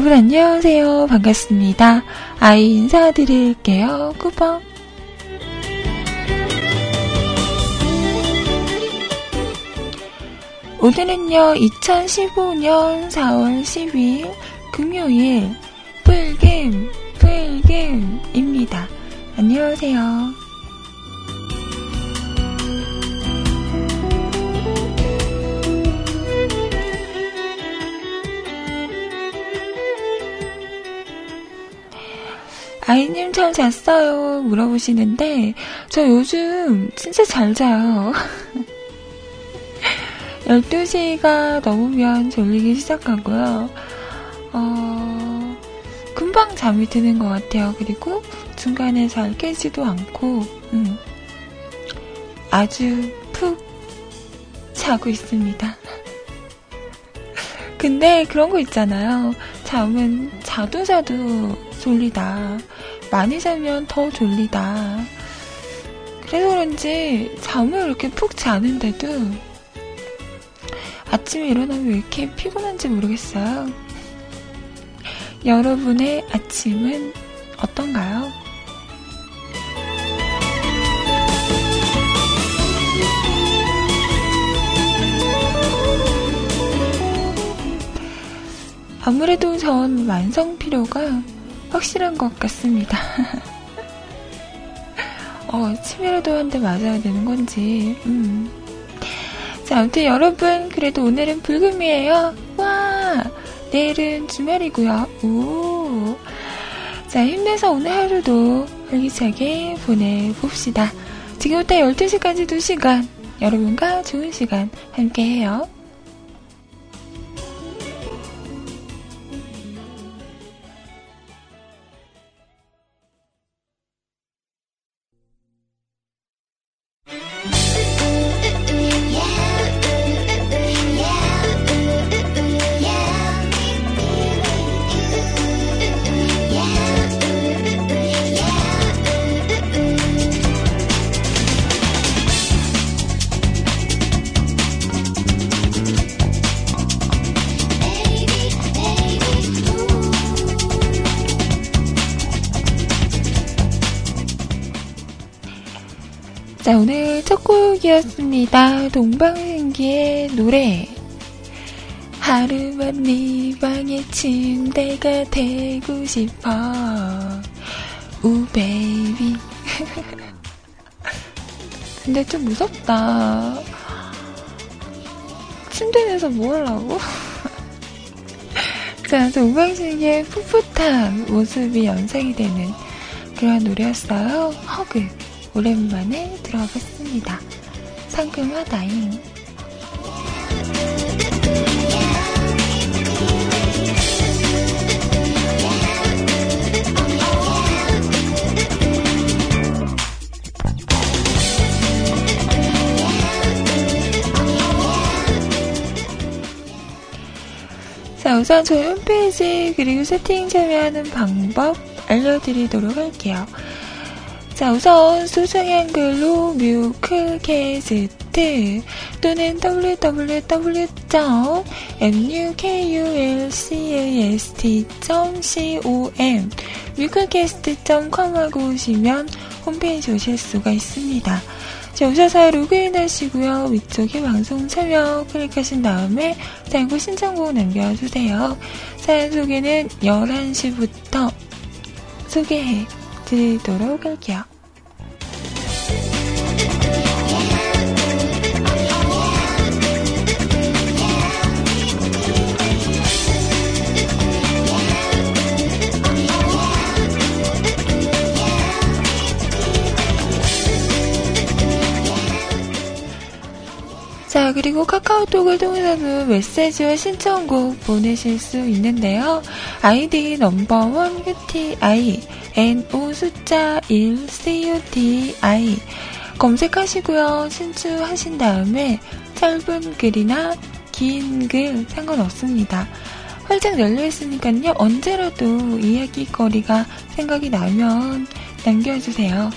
짠! 여러분 안녕하세요. 반갑습니다. 아이 인사드릴게요. 꾸벅. 오늘은요, 2015년 4월 10일 금요일 풀겜, 풀겜입니다. 안녕하세요. 아이님 잘 잤어요? 물어보시는데, 저 요즘 진짜 잘 자요. 12시가 넘으면 졸리기 시작하고요. 어, 금방 잠이 드는 것 같아요. 그리고 중간에 잘 깨지도 않고, 음, 아주 푹 자고 있습니다. 근데 그런 거 있잖아요. 잠은 자도 자도 졸리다. 많이 자면 더 졸리다. 그래서 그런지 잠을 이렇게 푹 자는데도 아침에 일어나면 왜 이렇게 피곤한지 모르겠어요. 여러분의 아침은 어떤가요? 아무래도 전 완성 필요가 확실한 것 같습니다. 어, 치매라도 한 대 맞아야 되는 건지, 음. 자, 아무튼 여러분, 그래도 오늘은 불금이에요. 와! 내일은 주말이고요. 오! 자, 힘내서 오늘 하루도 활기차게 보내봅시다. 지금부터 12시까지 2시간, 여러분과 좋은 시간 함께해요. 자, 오늘 첫 곡이었습니다. 동방신기의 노래. 하루만 네 방의 침대가 되고 싶어. 우 베이비. 근데 좀 무섭다. 침대 내서 뭐 하려고? 자, 동방신기의 풋풋한 모습이 연상이 되는 그런 노래였어요. 허그. 오랜만에 들어봤습니다. 상큼하다잉. 자, 우선 저희 홈페이지 그리고 세팅 참여하는 방법 알려드리도록 할게요. 자, 우선 소중한 글로 뮤클캐스트 또는 www.mukulcast.com 뮤클캐스트.com 하고 오시면 홈페이지 오실 수가 있습니다. 자, 오셔서 로그인 하시고요. 위쪽에 방송 참여 클릭하신 다음에 사연과 신청곡 남겨주세요. 사연 소개는 11시부터 소개해 드리도록 할게요. 자, 그리고 카카오톡을 통해서도 메시지와 신청곡 보내실 수 있는데요. 아이디 넘버원 QTI, NO 숫자 1 CUTI 검색하시고요. 신청하신 다음에 짧은 글이나 긴 글 상관없습니다. 활짝 열려있으니까요. 언제라도 이야기거리가 생각이 나면 남겨주세요.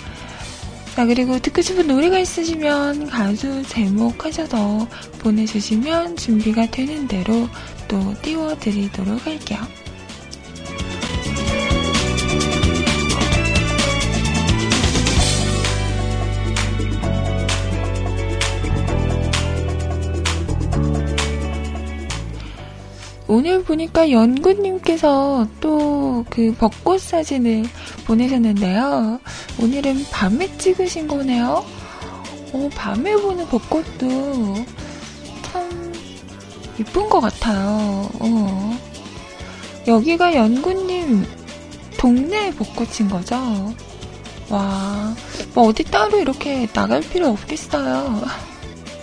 자, 그리고 듣고 싶은 노래가 있으시면 가수 제목 하셔서 보내주시면 준비가 되는 대로 또 띄워드리도록 할게요. 오늘 보니까 연구님께서 또 그 벚꽃 사진을 보내셨는데요. 오늘은 밤에 찍으신 거네요. 어, 밤에 보는 벚꽃도 참 이쁜 것 같아요. 어. 여기가 연구님 동네 벚꽃인 거죠? 와, 뭐 어디 따로 이렇게 나갈 필요 없겠어요.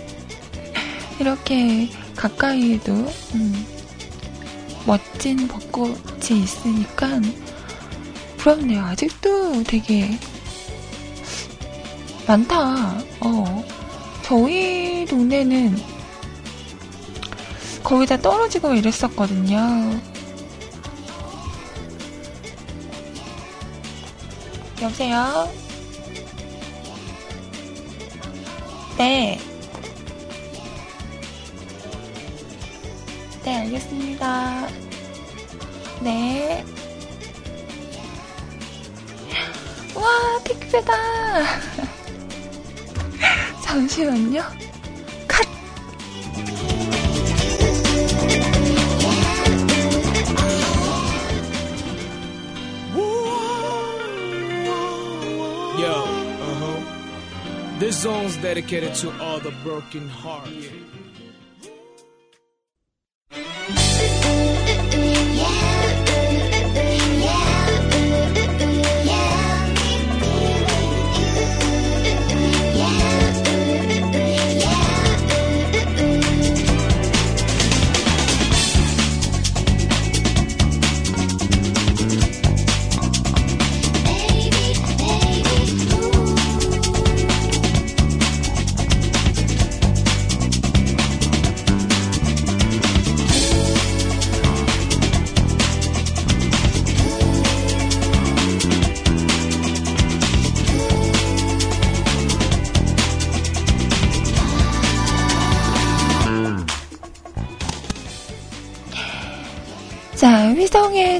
이렇게 가까이에도, 음, 멋진 벚꽃이 있으니까 부럽네요. 아직도 되게 많다. 어. 저희 동네는 거의 다 떨어지고 이랬었거든요. 여보세요? 네. 네, 알겠습니다. 네. 와, 픽크다. 잠시만요. 컷! Yo, uh-huh. This song's dedicated to all the broken hearts.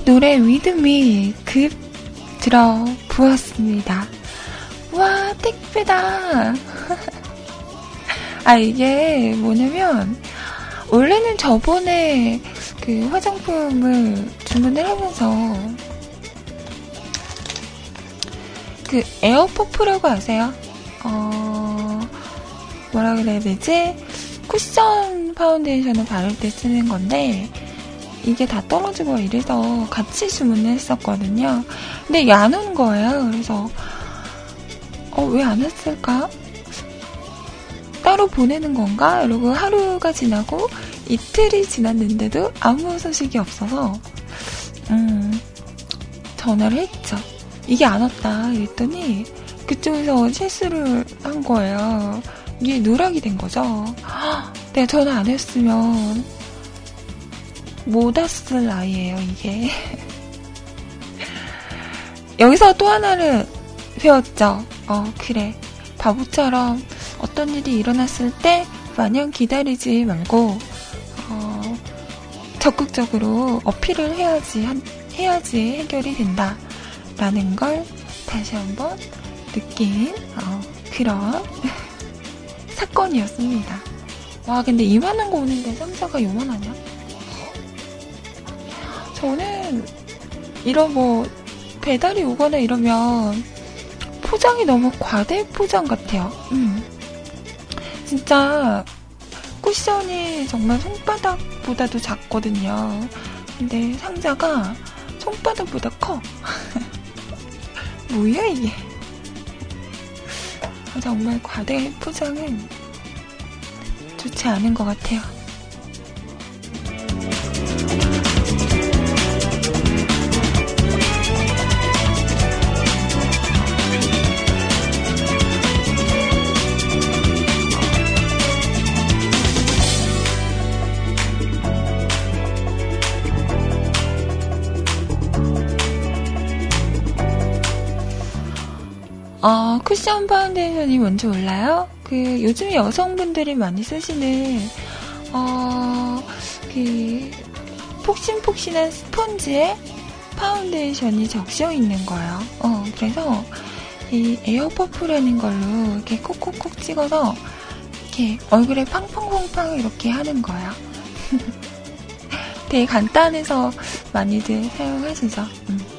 노래 With Me 급 들어보았습니다. 와, 택배다! 아, 이게 뭐냐면, 원래는 저번에 그 화장품을 주문을 하면서, 그 air puff라고 아세요? 어, 뭐라 그래야 되지? 쿠션 파운데이션을 바를 때 쓰는 건데, 이게 다 떨어지고 이래서 같이 주문을 했었거든요. 근데 이게 안 오는 거예요. 그래서 어, 왜 안 왔을까? 따로 보내는 건가? 이러고 하루가 지나고 이틀이 지났는데도 아무 소식이 없어서 음, 전화를 했죠. 이게 안 왔다. 이랬더니 그쪽에서 실수를 한 거예요. 이게 누락이 된 거죠. 내가 전화 안 했으면 못 왔을 아이예요, 이게. 여기서 또 하나를 배웠죠. 어, 그래. 바보처럼 어떤 일이 일어났을 때 마냥 기다리지 말고, 어, 적극적으로 어필을 해야지, 한, 해야지 해결이 된다. 라는 걸 다시 한번 느낀, 어, 그런 사건이었습니다. 와, 근데 이만한 거 오는데 쌈사가 요만하냐? 저는 이런 뭐 배달이 오거나 이러면 포장이 너무 과대 포장 같아요. 음. 진짜 쿠션이 정말 손바닥보다도 작거든요. 근데 상자가 손바닥보다 커. 뭐야 이게? 정말 과대 포장은 좋지 않은 것 같아요. 쿠션 파운데이션이 뭔지 몰라요? 그, 요즘 여성분들이 많이 쓰시는, 어, 그, 폭신폭신한 스펀지에 파운데이션이 적셔 있는 거예요. 어, 그래서 이 air puff라는 걸로 이렇게 콕콕콕 찍어서 이렇게 얼굴에 팡팡팡팡 이렇게 하는 거예요. 되게 간단해서 많이들 사용하시죠. 음.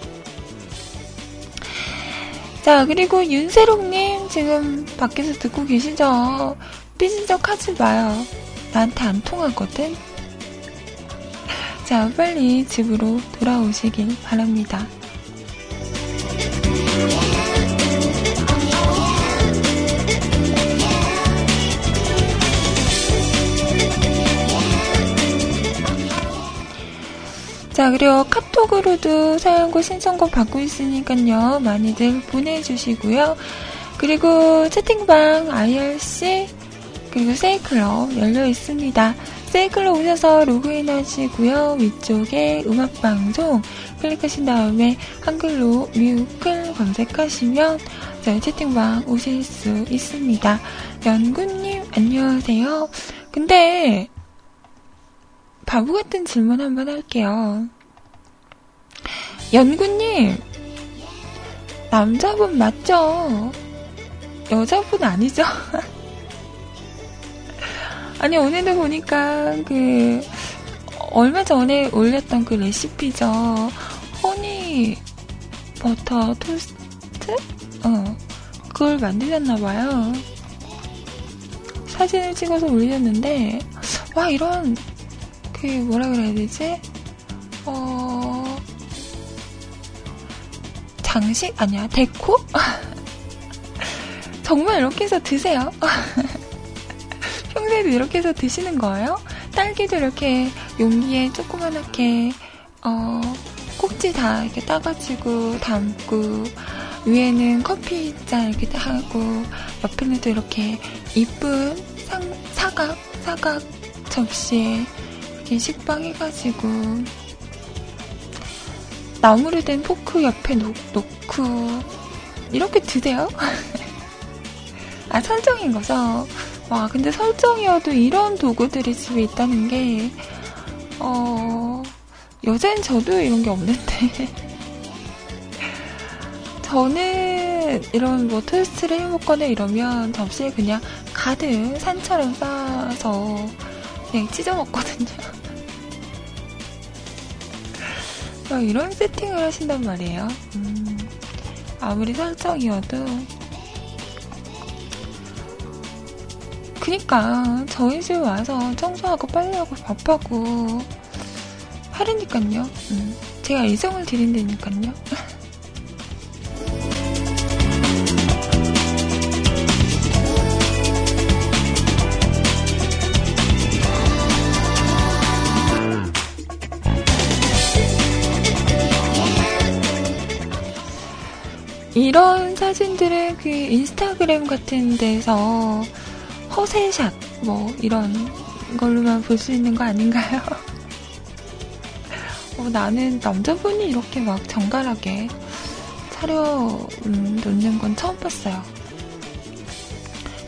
자, 그리고 윤세롱님 지금 밖에서 듣고 계시죠? 삐진 척 하지 마요. 나한테 안 통하거든? 자, 빨리 집으로 돌아오시길 바랍니다. 자, 그리고 카톡으로도 사연과 신청곡 받고 있으니까요. 많이들 보내주시고요. 그리고 채팅방 IRC 그리고 세이클럽 열려 있습니다. 세이클럽 오셔서 로그인 하시고요. 위쪽에 음악방송 클릭하신 다음에 한글로 뮤클 검색하시면 저희 채팅방 오실 수 있습니다. 연구님, 안녕하세요. 근데 바보 같은 질문 한번 할게요. 연구님, 남자분 맞죠? 여자분 아니죠? 아니, 오늘도 보니까 그, 얼마 전에 올렸던 그 레시피죠. 허니 버터 토스트? 어, 그걸 만드셨나봐요. 사진을 찍어서 올렸는데, 와, 이런 그 뭐라 그래야 되지? 어 장식 아니야 데코? 정말 이렇게 해서 드세요. 평소에도 이렇게 해서 드시는 거예요? 딸기도 이렇게 용기에 조그만하게 어 꼭지 다 이렇게 따가지고 담고 위에는 커피 잔 이렇게 하고 옆에는 또 이렇게 이쁜 상, 사각 사각 접시에 이렇게 식빵해가지고 나무로 된 포크 옆에 놓, 놓고 이렇게 드세요? 아 설정인 거죠? 와 근데 설정이어도 이런 도구들이 집에 있다는 게 어... 여자인 저도 이런 게 없는데 저는 이런 뭐 토스트를 해먹거나 이러면 접시에 그냥 가득 산처럼 싸서 그냥 찢어 먹거든요. 어, 이런 세팅을 하신단 말이에요. 음, 아무리 설정이어도. 그니까, 저희 집 와서 청소하고 빨래하고 밥하고 하려니까요. 음, 제가 일정을 드린다니까요. 이런 사진들은 그 인스타그램 같은 데서 허세샷 뭐 이런 걸로만 볼 수 있는 거 아닌가요? 어, 나는 남자분이 이렇게 막 정갈하게 차려 음, 놓는 건 처음 봤어요.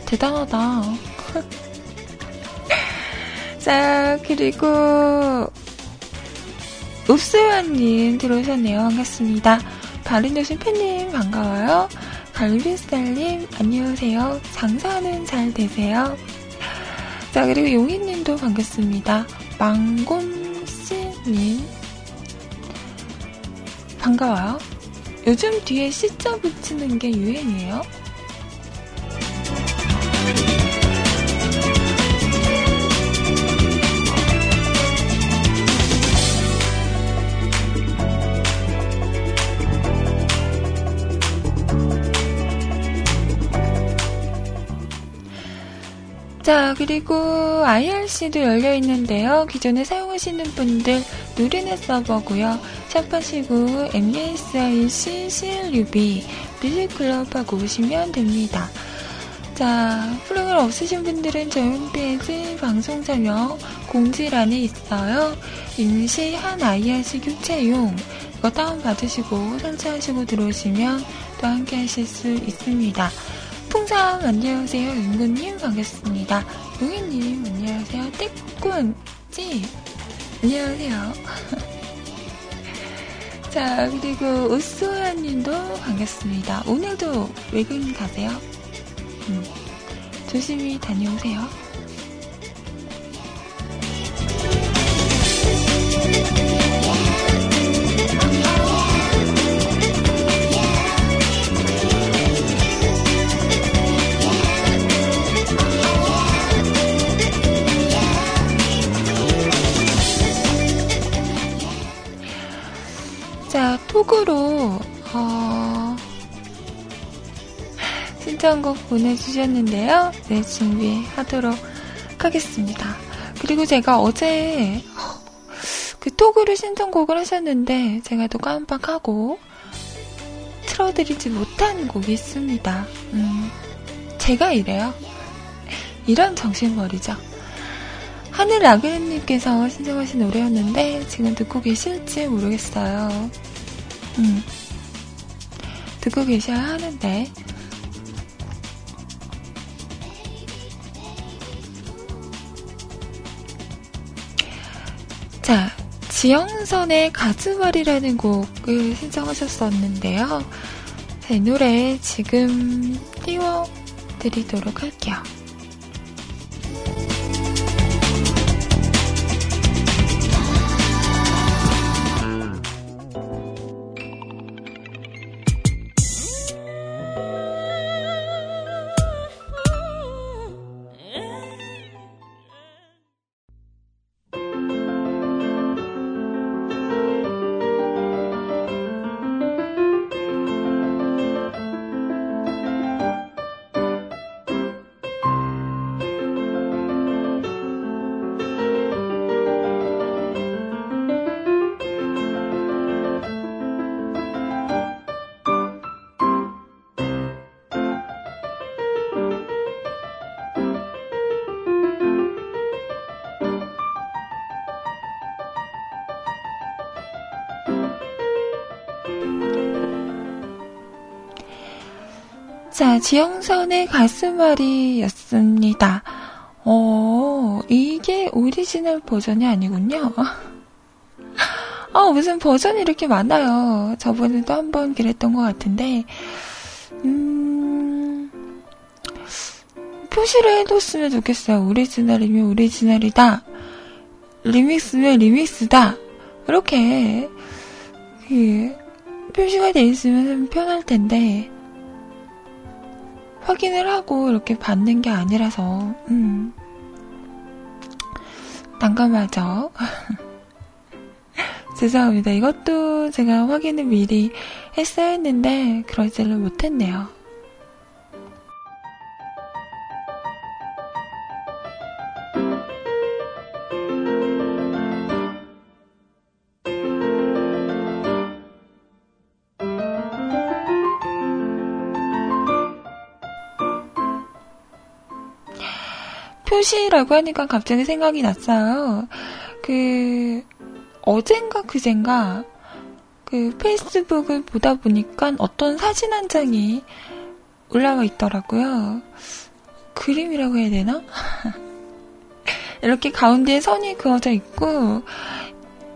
대단하다. 자, 그리고 읍스완님 들어오셨네요. 반갑습니다. 바른여신 팬님 반가워요. 갈비살님 안녕하세요. 장사는 잘 되세요. 자 그리고 용희님도 반갑습니다. 망곰씨님 반가워요. 요즘 뒤에 C자 붙이는 게 유행이에요? 자, 그리고 IRC도 열려 있는데요. 기존에 사용하시는 분들 누리넷 서버고요. 샵하시고 MBSIC CLUB 뮤직클럽하고 오시면 됩니다. 자, 프로그램 없으신 분들은 저희 홈페이지 방송 참여 공지란에 있어요. 임시 한 IRC 교체용 이거 다운받으시고 설치하시고 들어오시면 또 함께 하실 수 있습니다. 풍상 안녕하세요. 윤구님 반갑습니다. 용희님 안녕하세요. 떼꾼지 안녕하세요. 자, 그리고 우소야 님도 반갑습니다. 오늘도 외근 가세요? 음, 조심히 다녀오세요. 톡으로, 어, 신청곡 보내주셨는데요. 네, 준비하도록 하겠습니다. 그리고 제가 어제, 그 톡으로 신청곡을 하셨는데, 제가 또 깜빡하고, 틀어드리지 못한 곡이 있습니다. 음, 제가 이래요. 이런 정신머리죠. 하늘 라그님께서 신청하신 노래였는데 지금 듣고 계실지 모르겠어요. 음, 듣고 계셔야 하는데 자, 지영선의 가슴앓이라는 곡을 신청하셨었는데요. 자, 이 노래 지금 띄워드리도록 할게요. 자, 지영선의 가슴앓이였습니다. 어, 이게 오리지널 버전이 아니군요. 아, 무슨 버전이 이렇게 많아요. 저번에도 한 번 그랬던 것 같은데, 음, 표시를 해뒀으면 좋겠어요. 오리지널이면 오리지널이다. 리믹스면 리믹스다. 이렇게, 그, 표시가 돼 있으면 편할 텐데, 확인을 하고 이렇게 받는 게 아니라서, 음, 난감하죠. 죄송합니다. 이것도 제가 확인을 미리 했어야 했는데, 그러지를 못했네요. 표시라고 하니까 갑자기 생각이 났어요. 그, 어젠가 그젠가, 그 페이스북을 보다 보니까 어떤 사진 한 장이 올라와 있더라고요. 그림이라고 해야 되나? 이렇게 가운데에 선이 그어져 있고,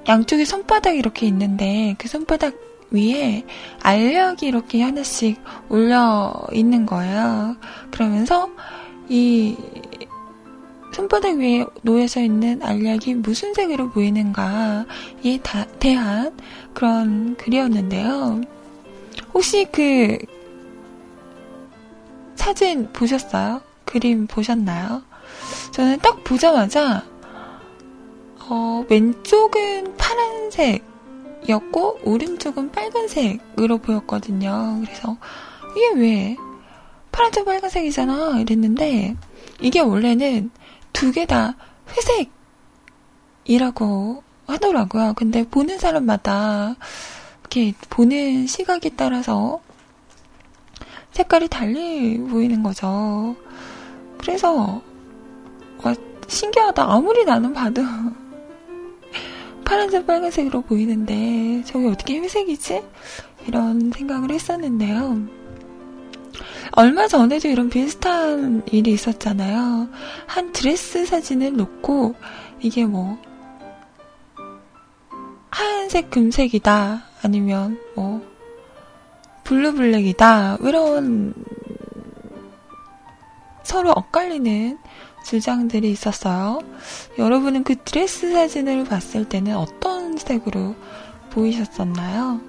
양쪽에 손바닥이 이렇게 있는데, 그 손바닥 위에 알약이 이렇게 하나씩 올려 있는 거예요. 그러면서 이 손바닥 위에 놓여져 있는 알약이 무슨 색으로 보이는가에 다, 대한 그런 글이었는데요. 혹시 그 사진 보셨어요? 그림 보셨나요? 저는 딱 보자마자 어, 왼쪽은 파란색이었고 오른쪽은 빨간색으로 보였거든요. 그래서 이게 왜 파란색 빨간색이잖아 이랬는데 이게 원래는 두 개 다 회색이라고 하더라고요. 근데 보는 사람마다 이렇게 보는 시각에 따라서 색깔이 달리 보이는 거죠. 그래서 와, 신기하다. 아무리 나는 봐도 파란색, 빨간색으로 보이는데 저게 어떻게 회색이지? 이런 생각을 했었는데요. 얼마 전에도 이런 비슷한 일이 있었잖아요. 한 드레스 사진을 놓고 이게 뭐 하얀색 금색이다. 아니면 뭐 블루블랙이다. 이런 서로 엇갈리는 주장들이 있었어요. 여러분은 그 드레스 사진을 봤을 때는 어떤 색으로 보이셨었나요?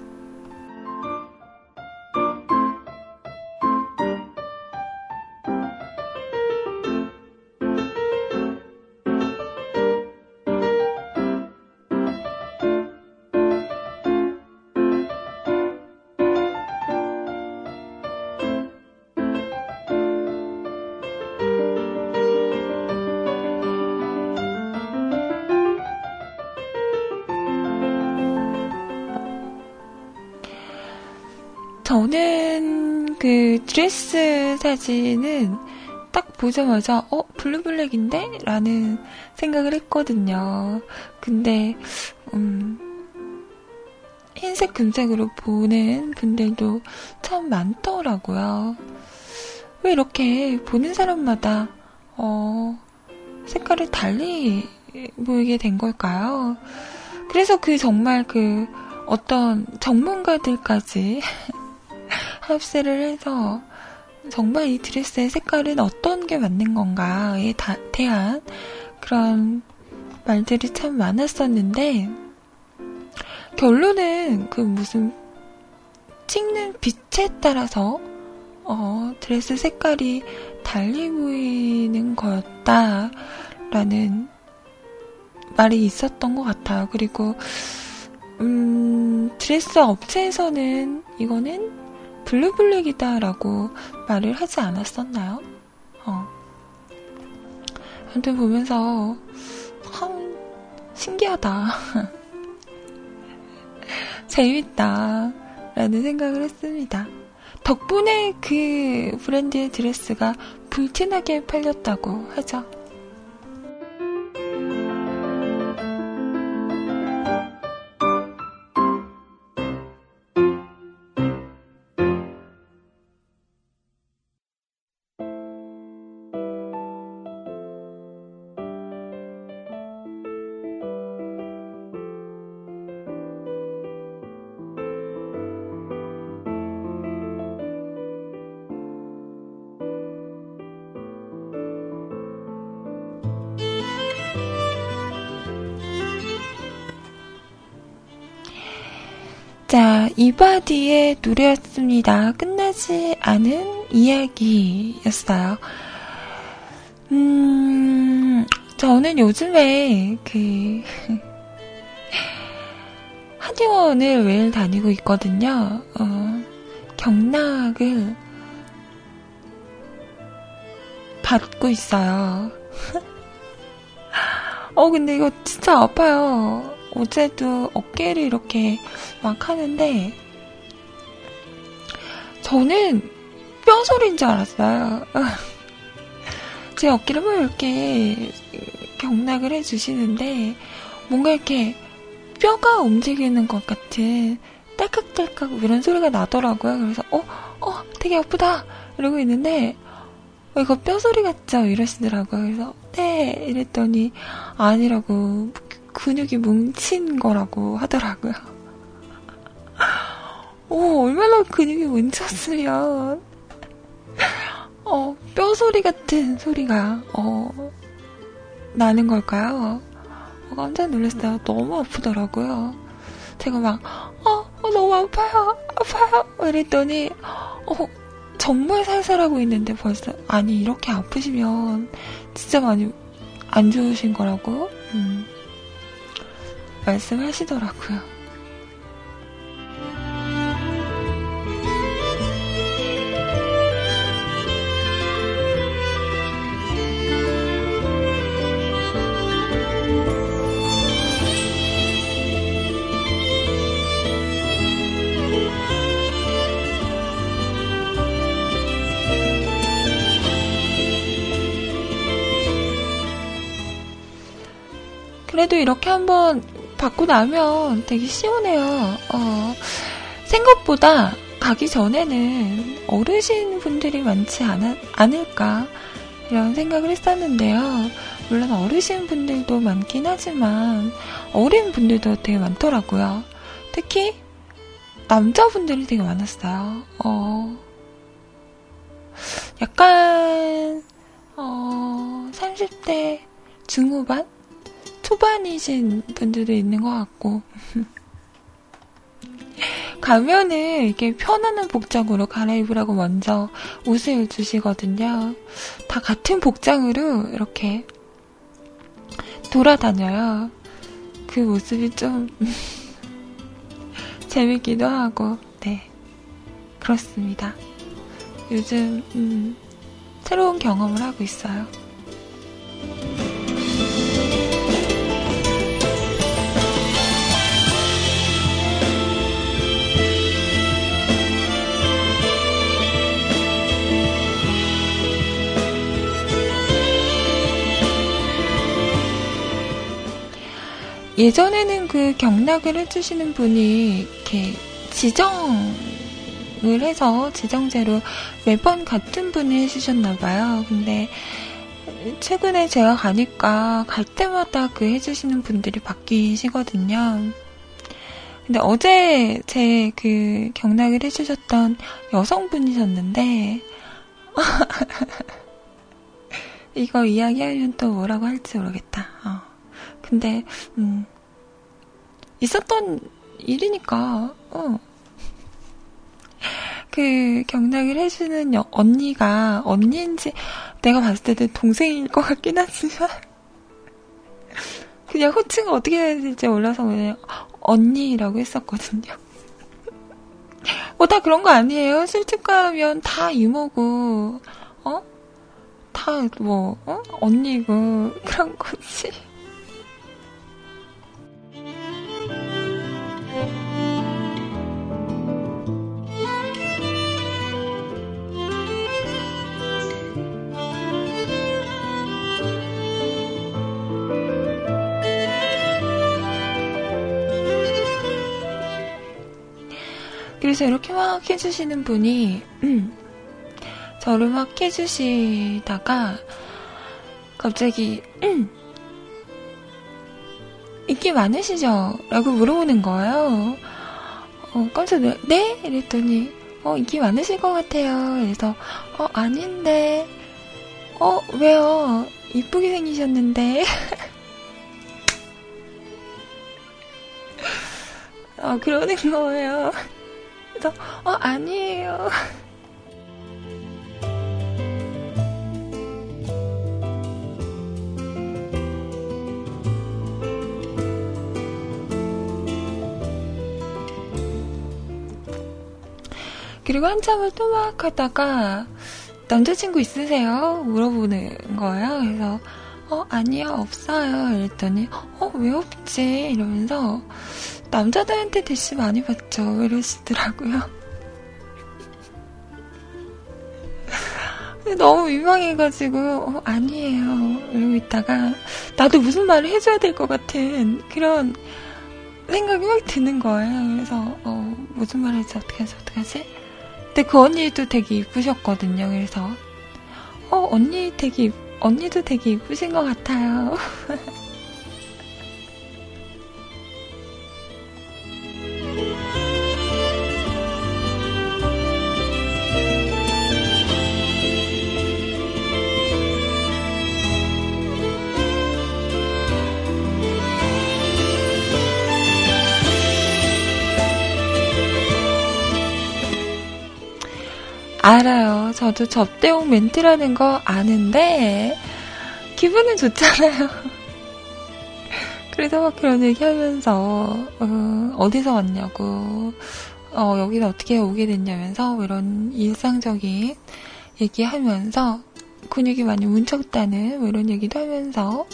드레스 사진은 딱 보자마자 어 블루블랙인데? 라는 생각을 했거든요. 근데 음 흰색 금색으로 보는 분들도 참 많더라고요. 왜 이렇게 보는 사람마다 어 색깔을 달리 보이게 된 걸까요? 그래서 그 정말 그 어떤 전문가들까지 합세를 해서 정말 이 드레스의 색깔은 어떤 게 맞는 건가에 대한 그런 말들이 참 많았었는데 결론은 그 무슨 찍는 빛에 따라서 어, 드레스 색깔이 달리 보이는 거였다라는 말이 있었던 것 같아요. 그리고 음, 드레스 업체에서는 이거는 blue black이다라고 말을 하지 않았었나요? 어. 아무튼 보면서 참 신기하다. 재밌다. 라는 생각을 했습니다. 덕분에 그 브랜드의 드레스가 불티나게 팔렸다고 하죠. 자, 이바디의 노래였습니다. 끝나지 않은 이야기였어요. 음, 저는 요즘에 그, 한의원을 매일 다니고 있거든요. 어, 경락을 받고 있어요. 어, 근데 이거 진짜 아파요. 어제도 어깨를 이렇게 막 하는데 저는 뼈소리인 줄 알았어요. 제 어깨를 뭐 이렇게 경락을 해주시는데 뭔가 이렇게 뼈가 움직이는 것 같은 딸깍딸깍 이런 소리가 나더라고요. 그래서 어, 어, 되게 아프다 이러고 있는데 어, 이거 뼈소리 같죠? 이러시더라고요. 그래서 네 이랬더니 아니라고 근육이 뭉친 거라고 하더라고요. 오, 얼마나 근육이 뭉쳤으면, 어, 뼈 소리 같은 소리가, 어, 나는 걸까요? 어, 깜짝 놀랐어요. 너무 아프더라고요. 제가 막, 어, 어 너무 아파요, 아파요. 이랬더니, 어, 정말 살살하고 있는데 벌써, 아니, 이렇게 아프시면 진짜 많이 안 좋으신 거라고, 음. 말씀하시더라고요. 그래도 이렇게 한번 받고 나면 되게 시원해요. 어, 생각보다 가기 전에는 어르신 분들이 많지 않, 않을까 이런 생각을 했었는데요. 물론 어르신 분들도 많긴 하지만 어린 분들도 되게 많더라고요. 특히 남자분들이 되게 많았어요. 어, 약간, 어, 30대 중후반? 초반이신 분들도 있는 것 같고. 가면은 이렇게 편안한 복장으로 갈아입으라고 먼저 옷을 주시거든요. 다 같은 복장으로 이렇게 돌아다녀요. 그 모습이 좀 재밌기도 하고, 네. 그렇습니다. 요즘, 음, 새로운 경험을 하고 있어요. 예전에는 그 경락을 해주시는 분이 이렇게 지정을 해서 지정제로 매번 같은 분이 해주셨나 봐요. 근데 최근에 제가 가니까 갈 때마다 그 해주시는 분들이 바뀌시거든요. 근데 어제 제 그 경락을 해주셨던 여성분이셨는데, 이거 이야기하면 또 뭐라고 할지 모르겠다. 어. 근데, 음, 있었던 일이니까, 어. 그 경락을 해주는 여, 언니가 언니인지 내가 봤을 때는 동생일 것 같긴 하지만 그냥 호칭을 어떻게 해야 될지 몰라서 그냥 언니라고 했었거든요. 뭐 다 그런 거 아니에요? 술집 가면 다 이모고 어? 다 뭐, 어? 언니고 그런 거지. 그래서 이렇게 막 해주시는 분이, 음, 저를 막 해주시다가, 갑자기, 음, 인기 많으시죠? 라고 물어보는 거예요. 어, 깜짝 놀 네? 이랬더니, 어, 인기 많으실 것 같아요. 그래서, 어, 아닌데, 어, 왜요? 이쁘게 생기셨는데. 어, 그러는 거예요. 그래서 어 아니에요. 그리고 한참을 또막 하다가 남자친구 있으세요? 물어보는 거예요. 그래서 어 아니요 없어요. 이랬더니 어 왜 없지? 이러면서 남자들한테 대시 많이 받죠. 이러시더라고요. 너무 민망해가지고, 어, 아니에요. 이러고 있다가, 나도 무슨 말을 해줘야 될 것 같은 그런 생각이 막 드는 거예요. 그래서, 어, 무슨 말을 해지 어떡하지, 어떡하지? 근데 그 언니도 되게 이쁘셨거든요. 그래서, 어, 언니 되게, 언니도 되게 이쁘신 것 같아요. 저도 접대용 멘트라는 거 아는데, 기분은 좋잖아요. 그래서 막 그런 얘기 하면서, 어, 디서 왔냐고, 어, 여기는 어떻게 오게 됐냐면서, 뭐 이런 일상적인 얘기 하면서, 근육이 많이 뭉쳤다는, 뭐 이런 얘기도 하면서,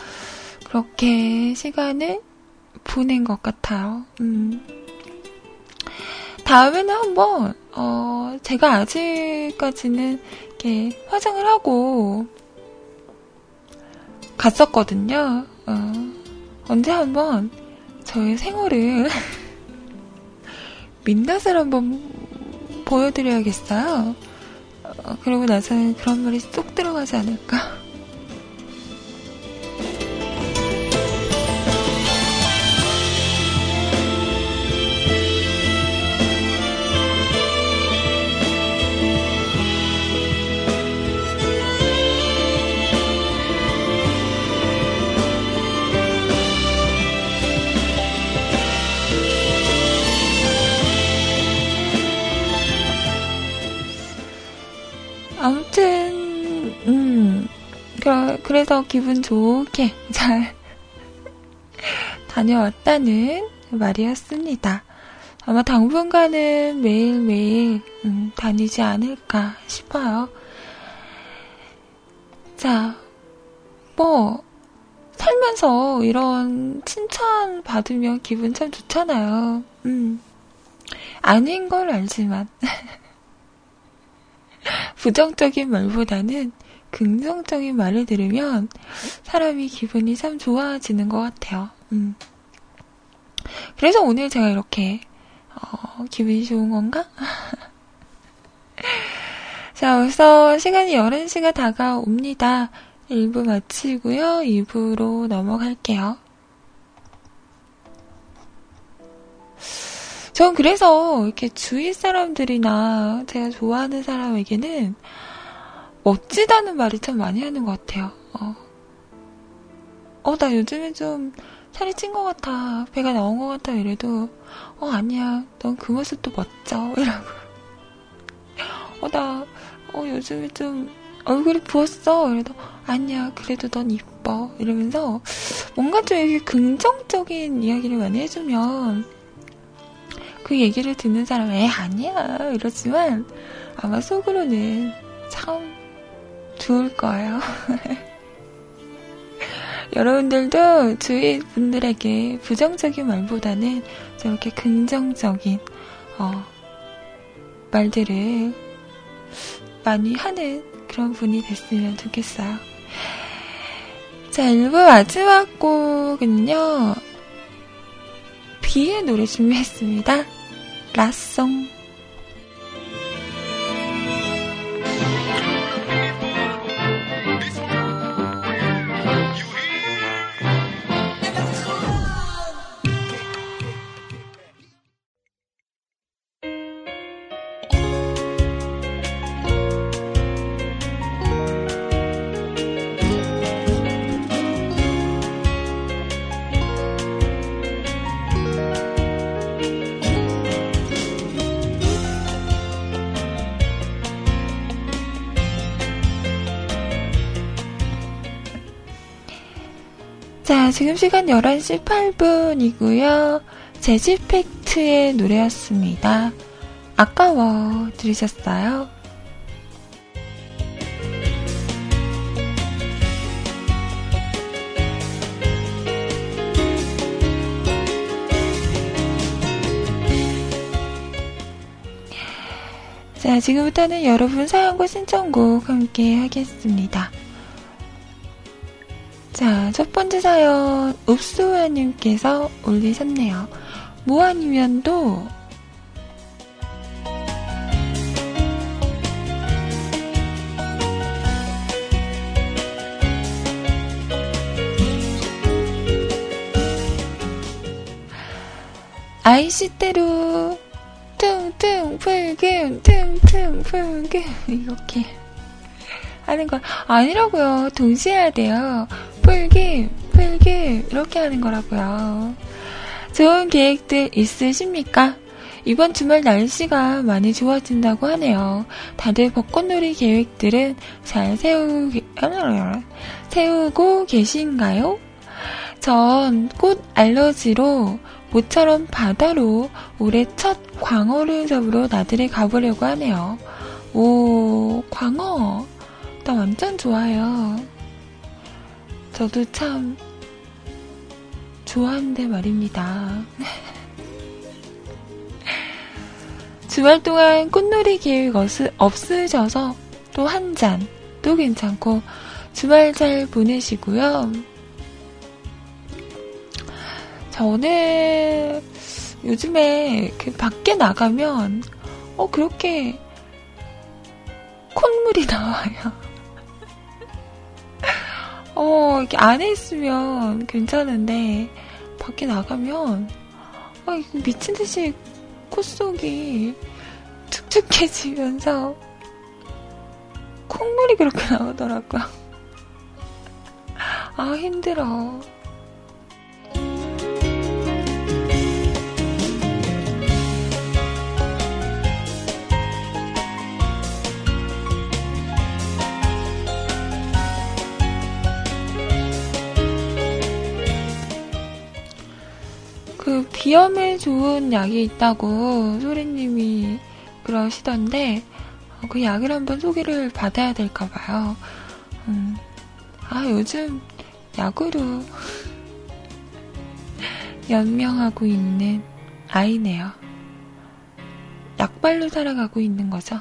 그렇게 시간을 보낸 것 같아요. 음. 다음에는 한번, 어, 제가 아직까지는 이렇게 화장을 하고 갔었거든요. 어, 언제 한번 저의 생얼을 민낯을 한번 보여드려야겠어요. 어, 그러고 나서는 그런 말이 쏙 들어가지 않을까. 아무튼, 음, 그러, 그래서 기분 좋게 잘 다녀왔다는 말이었습니다. 아마 당분간은 매일매일 음, 다니지 않을까 싶어요. 자, 뭐, 살면서 이런 칭찬 받으면 기분 참 좋잖아요. 음. 아닌 걸 알지만. 부정적인 말보다는 긍정적인 말을 들으면 사람이 기분이 참 좋아지는 것 같아요. 음. 그래서 오늘 제가 이렇게, 어, 기분이 좋은 건가? 자, 벌써 시간이 11시가 다가옵니다. 1부 마치고요. 2부로 넘어갈게요. 전 그래서 이렇게 주위 사람들이나 제가 좋아하는 사람에게는 멋지다는 말을 참 많이 하는 것 같아요. 어, 어, 나 요즘에 좀 살이 찐 것 같아. 배가 나온 것 같아. 이래도, 어, 아니야. 넌 그 모습도 멋져. 이라고. 어, 나, 어, 요즘에 좀 얼굴이 부었어. 이래도, 아니야. 그래도 넌 이뻐. 이러면서 뭔가 좀 이렇게 긍정적인 이야기를 많이 해주면 그 얘기를 듣는 사람은, 에, 아니야. 이러지만 아마 속으로는 참 좋을 거예요. 여러분들도 주위 분들에게 부정적인 말보다는 저렇게 긍정적인 어, 말들을 많이 하는 그런 분이 됐으면 좋겠어요. 자, 1부 마지막 곡은요. 비의 노래 준비했습니다. 라송. 지금 시간 11시 8분이고요. 제지팩트의 노래였습니다. 아까워 들으셨어요? 자, 지금부터는 여러분 사연과 신청곡 함께 하겠습니다. 자, 첫 번째 사연, 읍수아님께서 올리셨네요. 뭐 아니면 도 아이시대로 퉁퉁 풀금 퉁퉁 풀금 이렇게 하는 거 아니라고요. 동시에 해야 돼요. 풀기, 풀기, 이렇게 하는 거라고요. 좋은 계획들 있으십니까? 이번 주말 날씨가 많이 좋아진다고 하네요. 다들 벚꽃놀이 계획들은 잘 세우, 세우고 계신가요? 전 꽃 알러지로 모처럼 바다로 올해 첫 광어를 잡으러 나들이 가보려고 하네요. 오, 광어. 나 완전 좋아요. 저도 참 좋아하는데 말입니다. 주말 동안 꽃놀이 계획 없으셔서 또 한 잔, 또 괜찮고 주말 잘 보내시고요. 저는 요즘에 그 밖에 나가면 어 그렇게 콧물이 나와요. 어, 이렇게 안에 있으면 괜찮은데, 밖에 나가면, 아, 미친 듯이 콧속이 축축해지면서, 콧물이 그렇게 나오더라고요. 아, 힘들어. 비염에 좋은 약이 있다고 소리님이 그러시던데 어, 그 약을 한번 소개를 받아야 될까 봐요. 음, 아 요즘 약으로 연명하고 있는 아이네요. 약발로 살아가고 있는 거죠.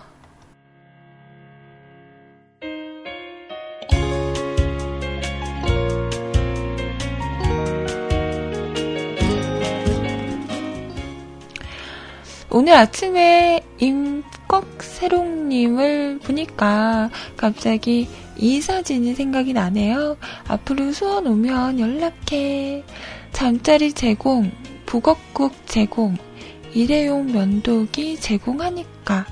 오늘 아침에 임꺽세롱님을 보니까 갑자기 이 사진이 생각이 나네요. 앞으로 수원 오면 연락해. 잠자리 제공, 북엇국 제공, 일회용 면도기 제공하니까.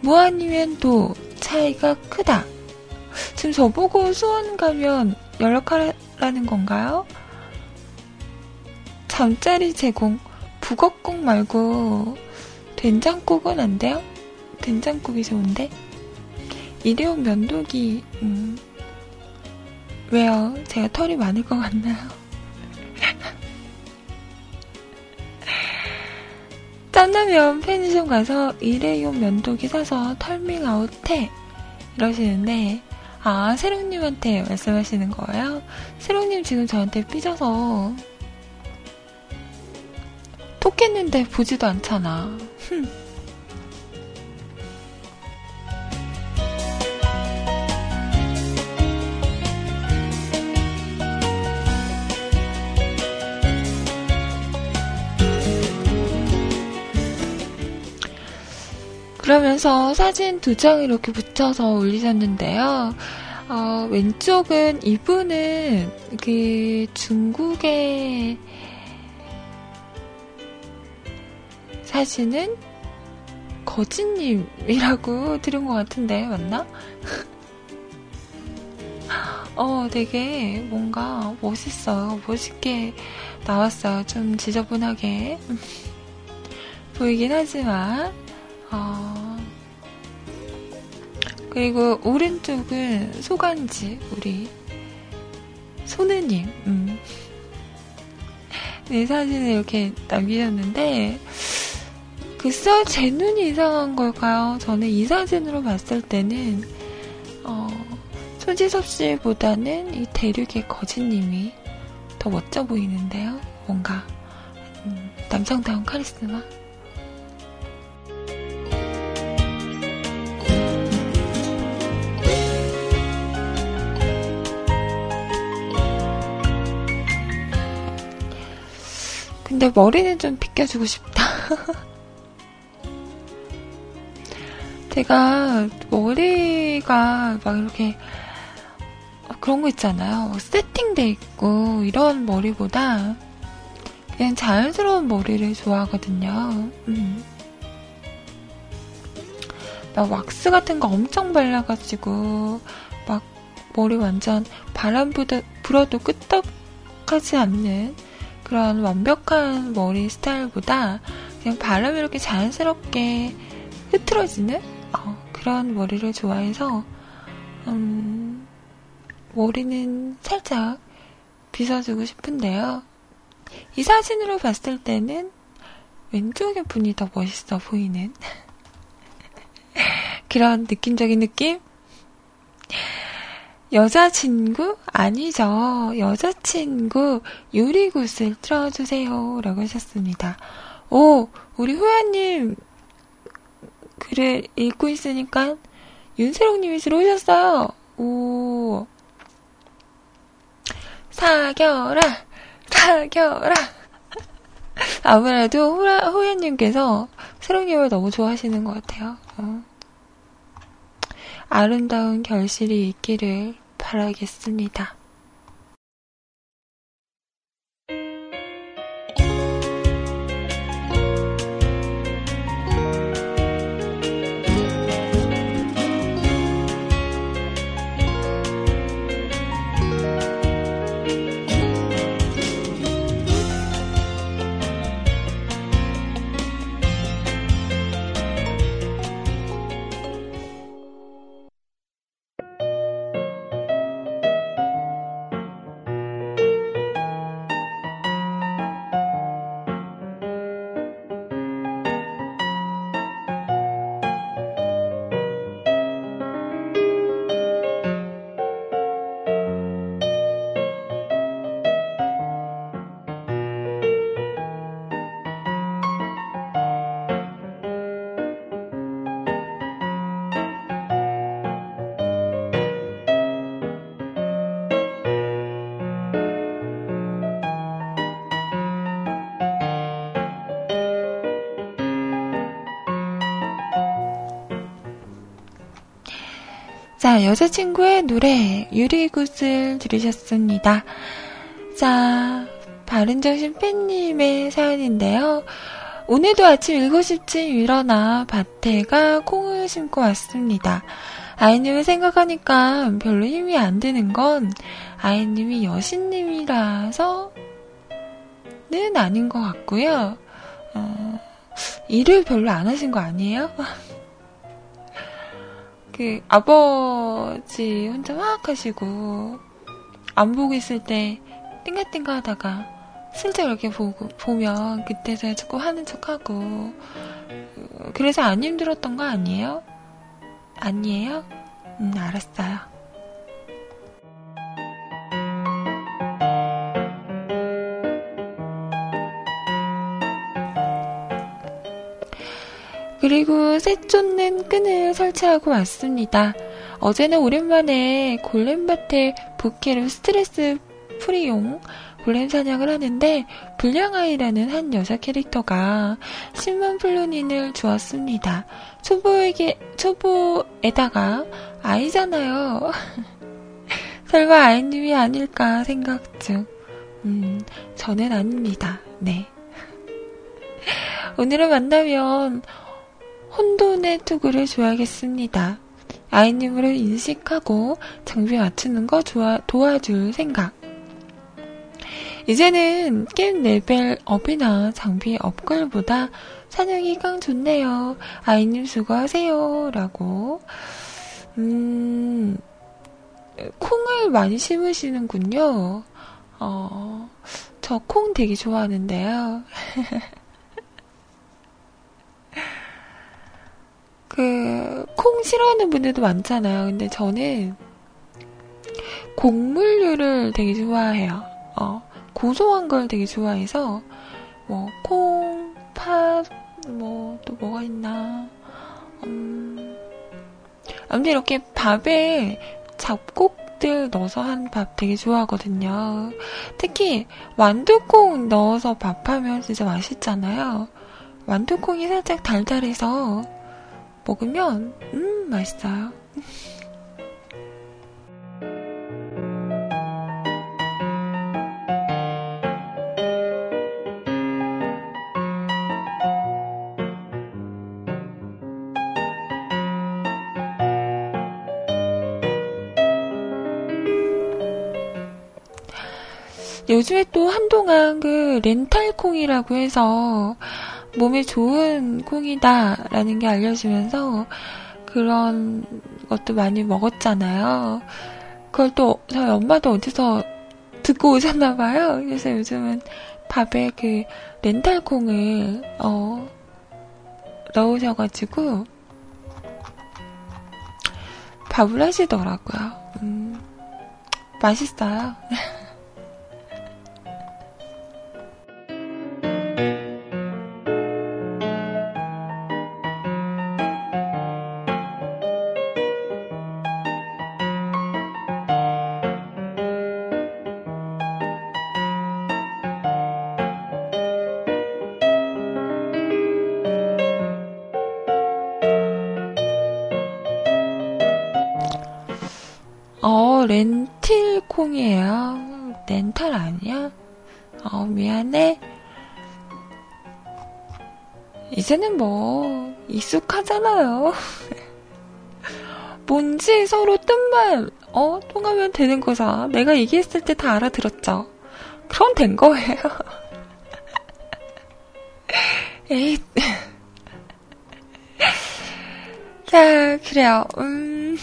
뭐 아니면 또 차이가 크다. 지금 저보고 수원 가면 연락하라는 건가요? 잠자리 제공, 북엇국 말고 된장국은 안 돼요? 된장국이 좋은데? 일회용 면도기, 음. 왜요? 제가 털이 많을 것 같나요? 짠나면 편의점 가서 일회용 면도기 사서 털밍 아웃해. 이러시는데, 아, 세롱님한테 말씀하시는 거예요? 세롱님 지금 저한테 삐져서 톡했는데 보지도 않잖아. 그러면서 사진 두 장 이렇게 붙여서 올리셨는데요. 어, 왼쪽은 이분은 그 중국의 사진은 거진님이라고 들은 것 같은데 맞나? 어, 되게 뭔가 멋있어요. 멋있게 나왔어요. 좀 지저분하게 보이긴 하지만 어, 그리고 오른쪽은 소간지 우리 소느님 음. 네 사진을 이렇게 남기셨는데 글쎄요, 제 눈이 이상한 걸까요? 저는 이 사진으로 봤을 때는, 어, 손지섭 씨보다는 이 대륙의 거진님이 더 멋져 보이는데요. 뭔가, 음, 남성다운 카리스마? 근데 머리는 좀 빗겨주고 싶다. 제가 머리가 막 이렇게 그런 거 있잖아요. 세팅돼 있고 이런 머리보다 그냥 자연스러운 머리를 좋아하거든요. 음. 막 왁스 같은 거 엄청 발라가지고 막 머리 완전 바람 불어도 끄떡하지 않는 그런 완벽한 머리 스타일보다 그냥 바람이 이렇게 자연스럽게 흐트러지는 어, 그런 머리를 좋아해서 음, 머리는 살짝 빗어주고 싶은데요. 이 사진으로 봤을 때는 왼쪽의 분이 더 멋있어 보이는 그런 느낌적인 느낌? 여자친구? 아니죠. 여자친구 유리굿을 틀어주세요. 라고 하셨습니다. 오, 우리 호야님 글을 읽고 있으니까 윤세롱님이 들어오셨어요. 오. 사겨라! 사겨라! 아무래도 호라, 호연님께서 세롱님을 너무 좋아하시는 것 같아요. 어. 아름다운 결실이 있기를 바라겠습니다. 자, 여자친구의 노래, 유리굿을 들으셨습니다. 자, 바른정신 팬님의 사연인데요. 오늘도 아침 7시쯤 일어나 밭에가 콩을 심고 왔습니다. 아이님을 생각하니까 별로 힘이 안 드는 건 아이님이 여신님이라서는 아닌 것 같고요. 어, 일을 별로 안 하신 거 아니에요? 그 아버지 혼자 막 하시고 안 보고 있을 때 띵가띵가 하다가 슬쩍 이렇게 보고 보면 그때서야 자꾸 하는 척하고 그래서 안 힘들었던 거 아니에요? 아니에요? 음 알았어요. 그리고 새 쫓는 끈을 설치하고 왔습니다. 어제는 오랜만에 골렘밭에 부캐로 스트레스 프리용 골렘 사냥을 하는데 불량아이라는 한 여자 캐릭터가 10만 플루닌을 주었습니다. 초보에게 초보에다가 아이잖아요. 설마 아이님이 아닐까 생각 중. 음, 저는 아닙니다. 네. 오늘은 만나면 혼돈의 투구를 줘야겠습니다. 아이님으로 인식하고 장비 맞추는 거 좋아, 도와줄 생각. 이제는 게임 레벨 업이나 장비 업글보다 사냥이 짱 좋네요. 아이님 수고하세요. 라고. 음, 콩을 많이 심으시는군요. 어, 저 콩 되게 좋아하는데요. 그, 콩 싫어하는 분들도 많잖아요. 근데 저는 곡물류를 되게 좋아해요. 어, 고소한 걸 되게 좋아해서, 뭐, 콩, 팥, 뭐, 또 뭐가 있나. 음, 아무튼 이렇게 밥에 잡곡들 넣어서 한 밥 되게 좋아하거든요. 특히 완두콩 넣어서 밥하면 진짜 맛있잖아요. 완두콩이 살짝 달달해서 먹으면 음 맛있어요. 요즘에 또 한동안 그 렌탈콩이라고 해서 몸에 좋은 콩이다라는 게 알려지면서 그런 것도 많이 먹었잖아요. 그걸 또 저희 엄마도 어디서 듣고 오셨나 봐요. 그래서 요즘은 밥에 그 렌탈 콩을 어 넣으셔가지고 밥을 하시더라고요. 음, 맛있어요. 렌틸콩이에요. 렌탈 아니야? 어, 미안해. 이제는 뭐, 익숙하잖아요. 뭔지 서로 뜻만, 어, 통하면 되는 거잖아. 내가 얘기했을 때 다 알아들었죠. 그럼 된 거예요. 에이. 자, 그래요. 음.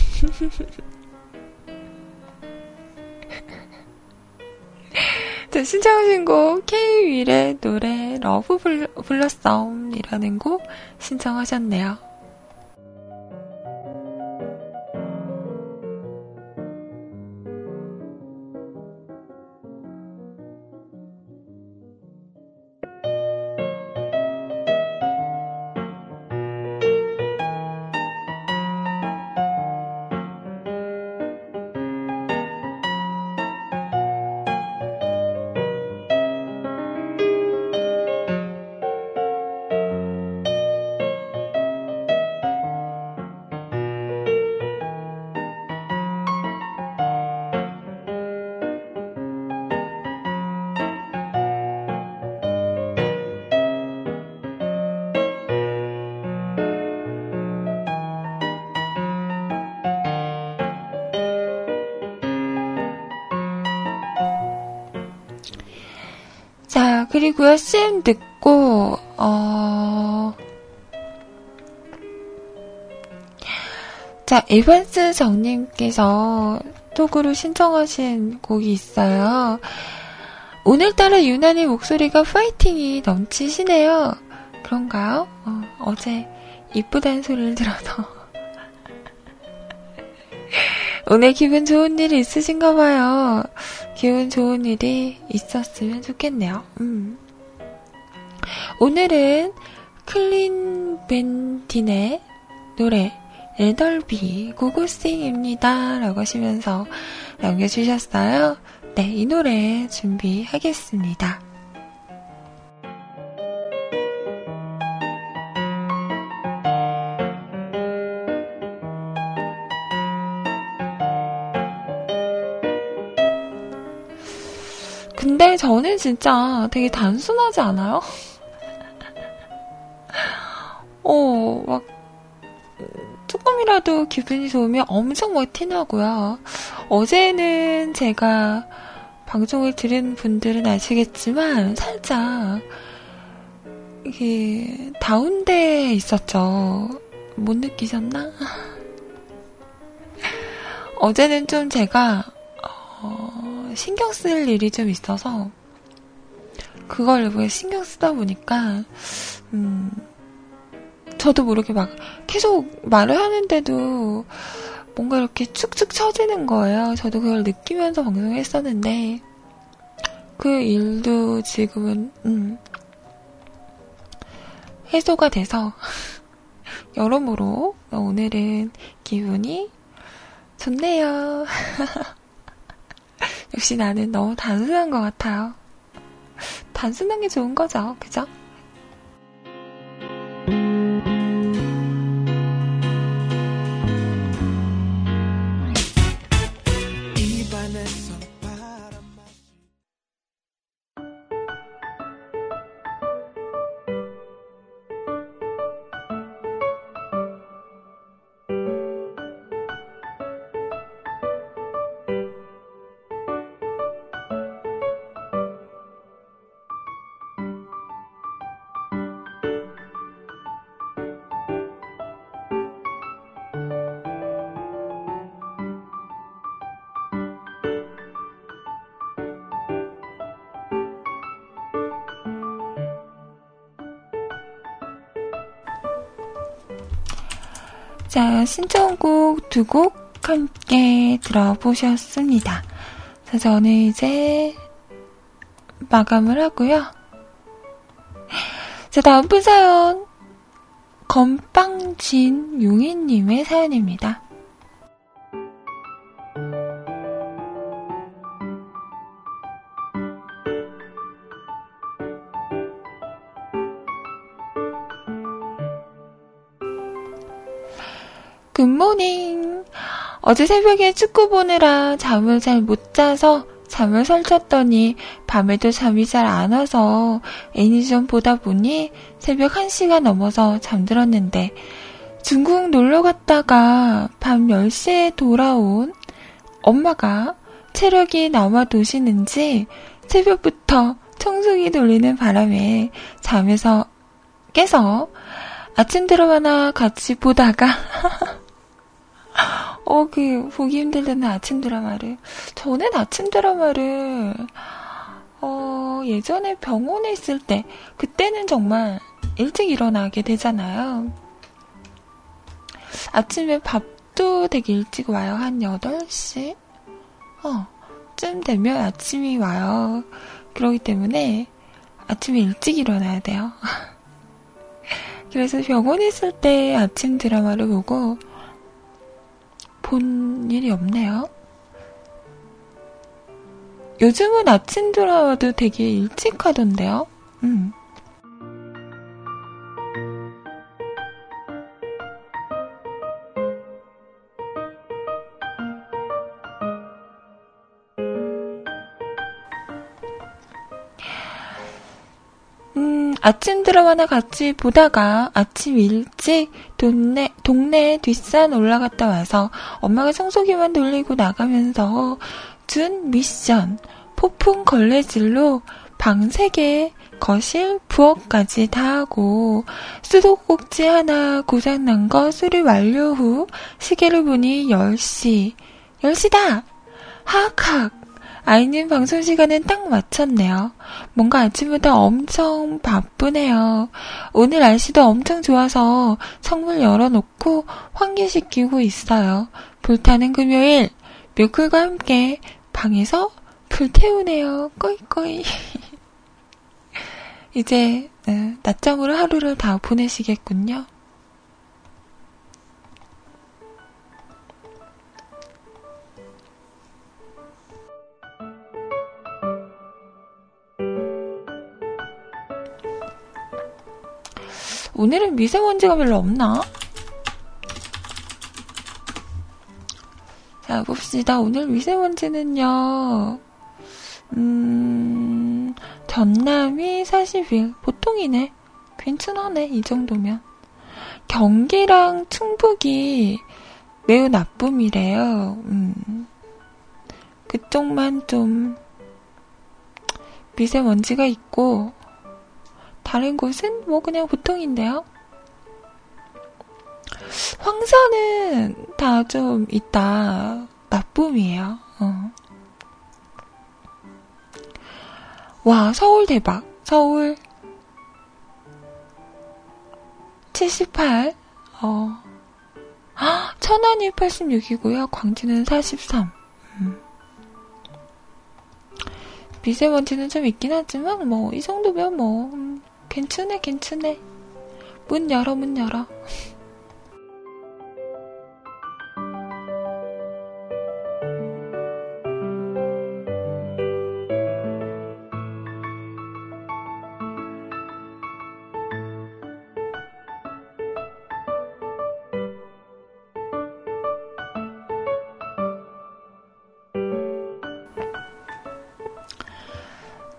신청하신 곡 K-윌의 노래 러브 블러썸이라는 곡 신청하셨네요. CM 듣고, 어, 자, 에반스 정님께서 톡으로 신청하신 곡이 있어요. 오늘따라 유난히 목소리가 파이팅이 넘치시네요. 그런가요? 어, 제 이쁘다는 소리를 들어서. 오늘 기분 좋은 일이 있으신가 봐요. 기분 좋은 일이 있었으면 좋겠네요. 음. 오늘은 클린 벤틴의 노래 레덜비 고고싱입니다. 라고 하시면서 남겨주셨어요. 네, 이 노래 준비하겠습니다. 근데 저는 진짜 되게 단순하지 않아요? 어, 막, 조금이라도 기분이 좋으면 엄청 막 티나고요. 어제는 제가 방송을 들은 분들은 아시겠지만, 살짝, 이게, 다운돼 있었죠. 못 느끼셨나? 어제는 좀 제가, 어, 신경 쓸 일이 좀 있어서, 그걸 왜 신경 쓰다 보니까, 음, 저도 모르게 막 계속 말을 하는데도 뭔가 이렇게 축축 처지는 거예요. 저도 그걸 느끼면서 방송을 했었는데, 그 일도 지금은, 음, 해소가 돼서, 여러모로 오늘은 기분이 좋네요. 역시 나는 너무 단순한 것 같아요. 단순한 게 좋은 거죠. 그죠? 자, 신청곡 두 곡 함께 들어보셨습니다. 자, 저는 이제 마감을 하고요. 자, 다음 분 사연. 건빵진 용인님의 사연입니다. 굿모닝. 어제 새벽에 축구 보느라 잠을 잘 못 자서 잠을 설쳤더니 밤에도 잠이 잘 안 와서 애니전 보다 보니 새벽 1시가 넘어서 잠들었는데 중국 놀러 갔다가 밤 10시에 돌아온 엄마가 체력이 남아 도시는지 새벽부터 청소기 돌리는 바람에 잠에서 깨서 아침 드라마나 같이 보다가 어, 그, 보기 힘들다는 아침 드라마를. 저는 아침 드라마를, 어, 예전에 병원에 있을 때, 그때는 정말 일찍 일어나게 되잖아요. 아침에 밥도 되게 일찍 와요. 한 8시? 어, 쯤 되면 아침이 와요. 그러기 때문에 아침에 일찍 일어나야 돼요. 그래서 병원에 있을 때 아침 드라마를 보고, 본 일이 없네요. 요즘은 아침 드라마도 되게 일찍 하던데요. 음. 아침 드라마나 같이 보다가 아침 일찍 동네, 동네 뒷산 올라갔다 와서 엄마가 청소기만 돌리고 나가면서 준 미션, 폭풍 걸레질로 방 3개 거실, 부엌까지 다 하고 수도꼭지 하나 고장난 거 수리 완료 후 시계를 보니 10시. 10시다! 하악하악! 아이님 방송 시간은 딱 맞췄네요. 뭔가 아침부터 엄청 바쁘네요. 오늘 날씨도 엄청 좋아서 창문 열어놓고 환기시키고 있어요. 불타는 금요일, 뮤클과 함께 방에서 불태우네요. 꺼이꺼이. 이제 네, 낮잠으로 하루를 다 보내시겠군요. 오늘은 미세먼지가 별로 없나? 자, 봅시다. 오늘 미세먼지는요, 음, 전남이 40일. 보통이네. 괜찮하네, 이 정도면. 경기랑 충북이 매우 나쁨이래요. 음. 그쪽만 좀 미세먼지가 있고, 다른 곳은 뭐 그냥 보통인데요. 황사는 다 좀 있다. 나쁨이에요. 어. 와, 서울 대박. 서울 78. 어. 천안이 86이고요. 광주는 43. 음. 미세먼지는 좀 있긴 하지만 뭐 이 정도면 뭐 음, 괜찮네 괜찮네. 문 열어 문 열어.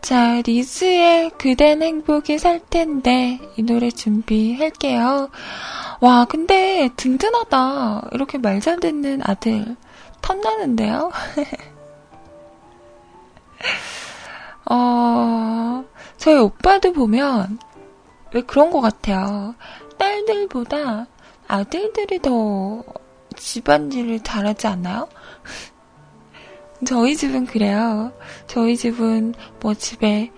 자, 리즈의 그댄 행복이 살 텐데 이 노래 준비할게요. 와, 근데 든든하다. 이렇게 말 잘 듣는 아들 탐나는데요? 어, 저희 오빠도 보면 왜 그런 것 같아요. 딸들보다 아들들이 더 집안일을 잘하지 않나요? 저희 집은 그래요. 저희 집은 뭐 집에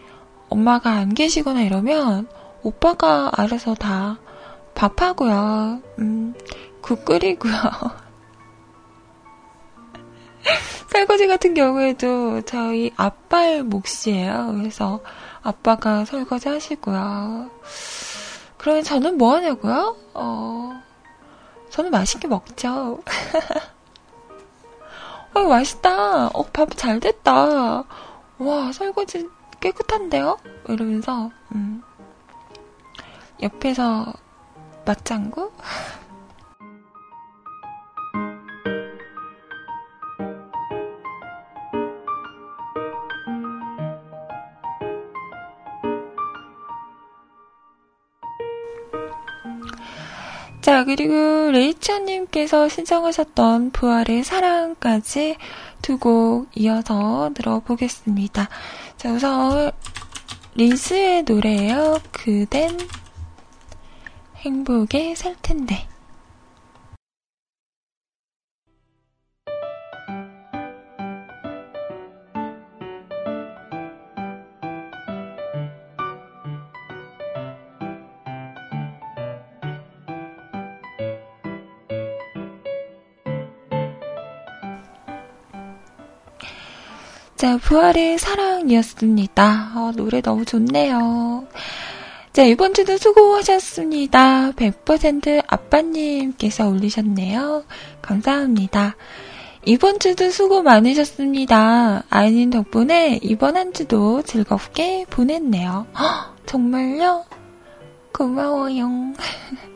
엄마가 안 계시거나 이러면 오빠가 알아서 다 밥하고요. 음, 국 끓이고요. 설거지 같은 경우에도 저희 아빠의 몫이에요. 그래서 아빠가 설거지 하시고요. 그러면 저는 뭐 하냐고요? 어, 저는 맛있게 먹죠. 어, 맛있다. 어, 밥 잘 됐다. 와, 설거지 깨끗한데요? 이러면서, 음. 옆에서 맞장구? 자, 그리고 레이처님께서 신청하셨던 부활의 사랑까지 두 곡 이어서 들어보겠습니다. 자, 우선 리스의 노래예요. 그댄 행복에 살 텐데. 자, 부활의 사랑이었습니다. 어, 노래 너무 좋네요. 자, 이번 주도 수고하셨습니다. 100% 아빠님께서 올리셨네요. 감사합니다. 이번 주도 수고 많으셨습니다. 아이님 덕분에 이번 한 주도 즐겁게 보냈네요. 허, 정말요? 고마워요.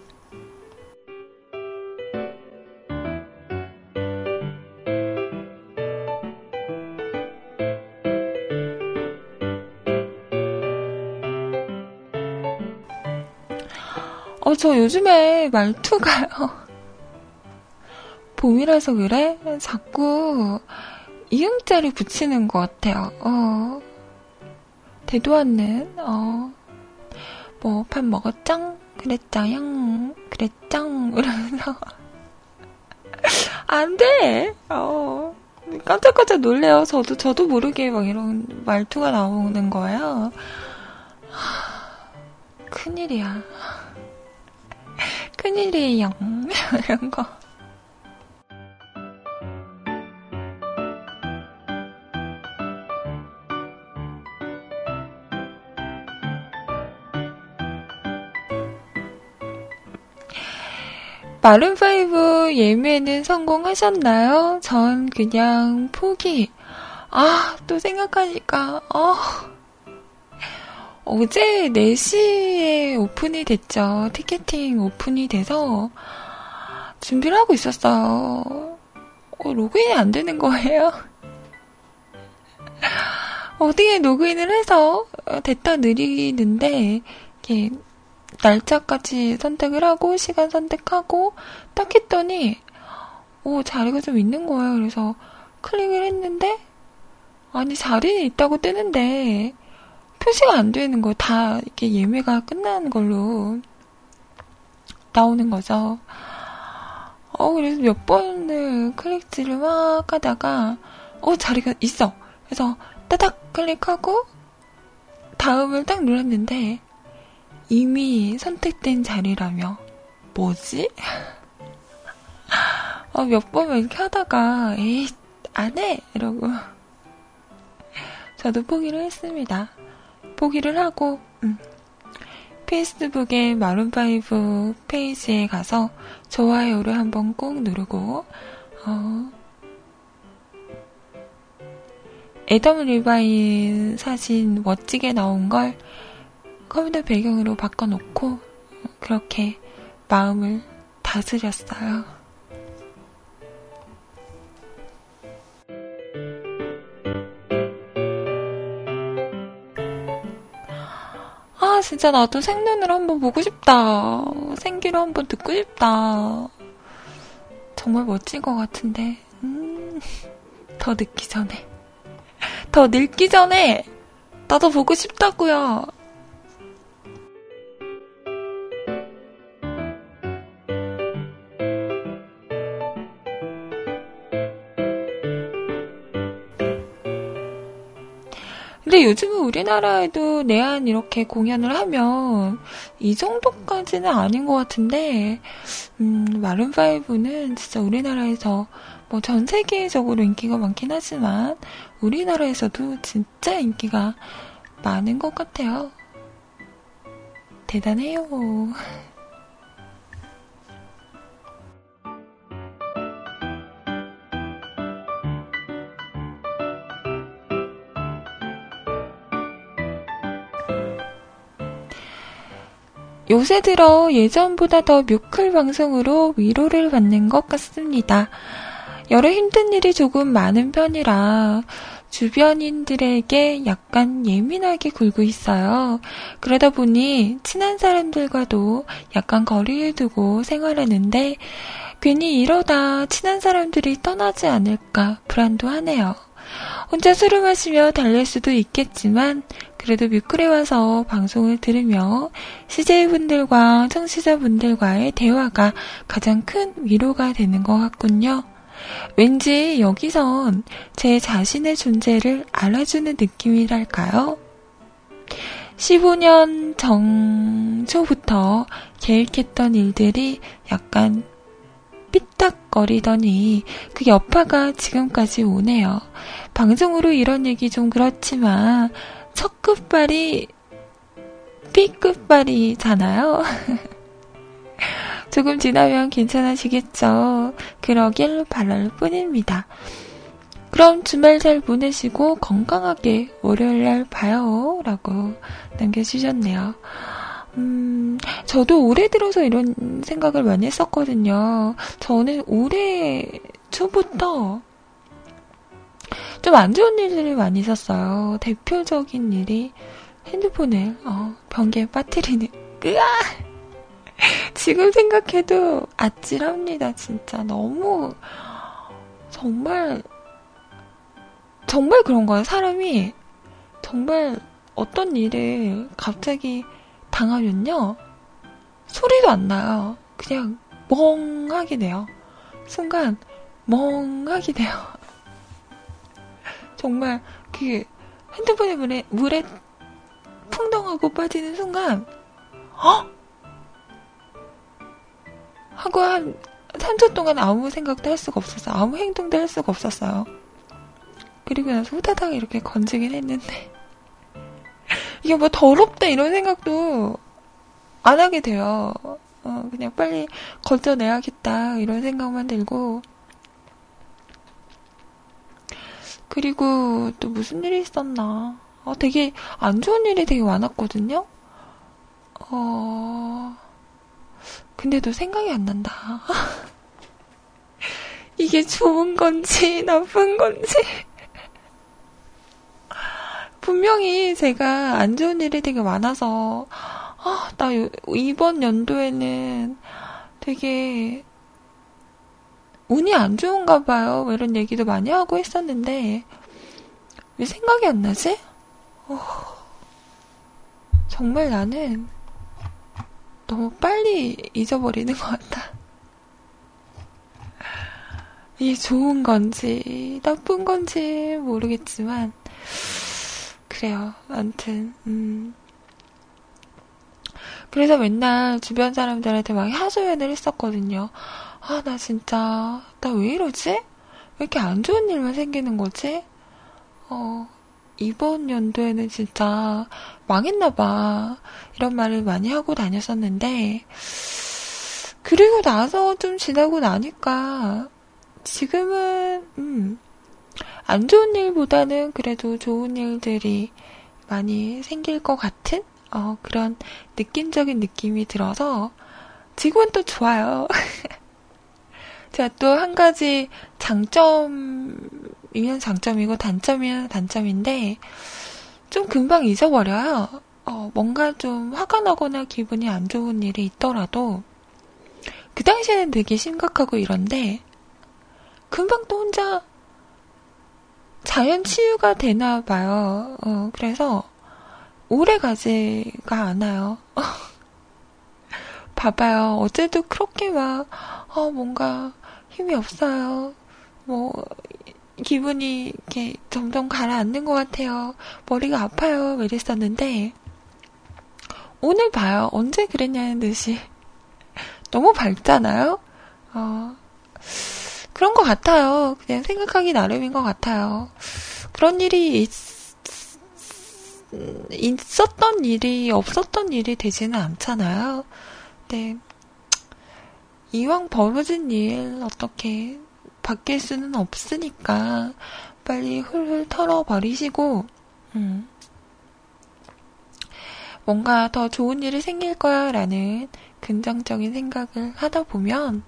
어, 저 요즘에 말투가요. 봄이라서 그래? 자꾸 이응자를 붙이는 것 같아요. 어. 대도 않는, 어. 뭐, 밥 먹었짱? 그랬짱? 그랬짱? 이러면서. 안 돼! 어. 깜짝깜짝 놀래요. 저도, 저도 모르게 막 이런 말투가 나오는 거예요. 큰일이야. 큰일이에요. 이런 거. 마룬5 예매는 성공하셨나요? 전 그냥 포기. 아, 또 생각하니까, 어. 어제 4시에 오픈이 됐죠. 티켓팅 오픈이 돼서 준비를 하고 있었어요. 어, 로그인이 안 되는 거예요. 어디에 로그인을 해서 됐다 느리는데, 이게 날짜까지 선택을 하고 시간 선택하고 딱 했더니 오 자리가 좀 있는 거예요. 그래서 클릭을 했는데 아니 자리는 있다고 뜨는데 표시가 안 되는 거예요. 다 이렇게 예매가 끝난 걸로 나오는 거죠. 어 그래서 몇 번을 클릭질을 막 하다가 어 자리가 있어. 그래서 따닥 클릭하고 다음을 딱 눌렀는데 이미 선택된 자리라며 뭐지? 어, 몇번 이렇게 하다가 에이 안 해! 이러고 저도 포기를 했습니다. 포기를 하고 음. 페이스북에 마룬파이브 페이지에 가서 좋아요를 한번 꼭 누르고 어, 애덤 리바인 사진 멋지게 나온 걸 컴퓨터 배경으로 바꿔놓고 그렇게 마음을 다스렸어요. 아, 진짜 나도 생눈으로 한번 보고 싶다. 생기로 한번 듣고 싶다. 정말 멋진 것 같은데, 음, 더 늦기 전에. 더 늙기 전에, 나도 보고 싶다고요. 근데 요즘은 우리나라에도 내한 이렇게 공연을 하면 이 정도까지는 아닌 것 같은데, 음, 마룬5는 진짜 우리나라에서 뭐 전 세계적으로 인기가 많긴 하지만 우리나라에서도 진짜 인기가 많은 것 같아요. 대단해요. 요새 들어 예전보다 더 뮤클 방송으로 위로를 받는 것 같습니다. 여러 힘든 일이 조금 많은 편이라 주변인들에게 약간 예민하게 굴고 있어요. 그러다 보니 친한 사람들과도 약간 거리를 두고 생활하는데 괜히 이러다 친한 사람들이 떠나지 않을까 불안도 하네요. 혼자 술을 마시며 달랠 수도 있겠지만 그래도 뮤클에 와서 방송을 들으며 CJ분들과 청취자분들과의 대화가 가장 큰 위로가 되는 것 같군요. 왠지 여기선 제 자신의 존재를 알아주는 느낌이랄까요? 15년 정초부터 계획했던 일들이 약간 삐딱거리더니 그 여파가 지금까지 오네요. 방송으로 이런 얘기 좀 그렇지만 첫 끝발이 B끝발이잖아요. 조금 지나면 괜찮아지겠죠. 그러길 바랄 뿐입니다. 그럼 주말 잘 보내시고 건강하게 월요일날 봐요. 라고 남겨주셨네요. 음, 저도 올해 들어서 이런 생각을 많이 했었거든요. 저는 올해 초부터 좀 안 좋은 일들이 많이 있었어요. 대표적인 일이 핸드폰을 어, 변기에 빠뜨리는 으아! 지금 생각해도 아찔합니다. 진짜 너무 정말 정말 그런 거예요. 사람이 정말 어떤 일을 갑자기 당하면요. 소리도 안 나요. 그냥 멍하게 돼요. 순간 멍하게 돼요. 정말 그 핸드폰에 물에, 물에 풍덩하고 빠지는 순간 어? 하고 한 3초 동안 아무 생각도 할 수가 없었어요. 아무 행동도 할 수가 없었어요. 그리고 나서 후다닥 이렇게 건지긴 했는데 이게 뭐 더럽다 이런 생각도 안 하게 돼요. 어, 그냥 빨리 건져내야겠다 이런 생각만 들고 그리고 또 무슨 일이 있었나 어, 되게 안 좋은 일이 되게 많았거든요. 어, 근데도 생각이 안 난다. 이게 좋은 건지 나쁜 건지. 분명히 제가 안 좋은 일이 되게 많아서, 아, 나 이번 연도에는 되게 운이 안 좋은가 봐요. 뭐 이런 얘기도 많이 하고 있었는데, 왜 생각이 안 나지? 어, 정말 나는 너무 빨리 잊어버리는 것 같다. 이게 좋은 건지, 나쁜 건지 모르겠지만, 그래요. 아무튼, 음. 그래서 맨날 주변 사람들한테 막 하소연을 했었거든요. 아, 나 진짜, 나 왜 이러지? 왜 이렇게 안 좋은 일만 생기는 거지? 어, 이번 연도에는 진짜 망했나봐. 이런 말을 많이 하고 다녔었는데, 그리고 나서 좀 지나고 나니까, 지금은, 음, 안 좋은 일보다는 그래도 좋은 일들이 많이 생길 것 같은 어, 그런 느낌적인 느낌이 들어서 지금은 또 좋아요. 제가 또 한 가지 장점이면 장점이고 단점이면 단점인데 좀 금방 잊어버려요. 어, 뭔가 좀 화가 나거나 기분이 안 좋은 일이 있더라도 그 당시에는 되게 심각하고 이런데 금방 또 혼자 자연 치유가 되나 봐요. 어, 그래서 오래 가지가 않아요. 봐봐요. 어제도 그렇게 막, 어, 뭔가 힘이 없어요. 뭐, 기분이 이렇게 점점 가라앉는 것 같아요. 머리가 아파요. 이랬었는데, 오늘 봐요. 언제 그랬냐는 듯이. 너무 밝잖아요? 어, 그런 것 같아요. 그냥 생각하기 나름인 것 같아요. 그런 일이 있, 있었던 일이 없었던 일이 되지는 않잖아요. 네. 이왕 벌어진 일 어떻게 바뀔 수는 없으니까 빨리 훌훌 털어버리시고, 음. 뭔가 더 좋은 일이 생길 거야 라는 긍정적인 생각을 하다 보면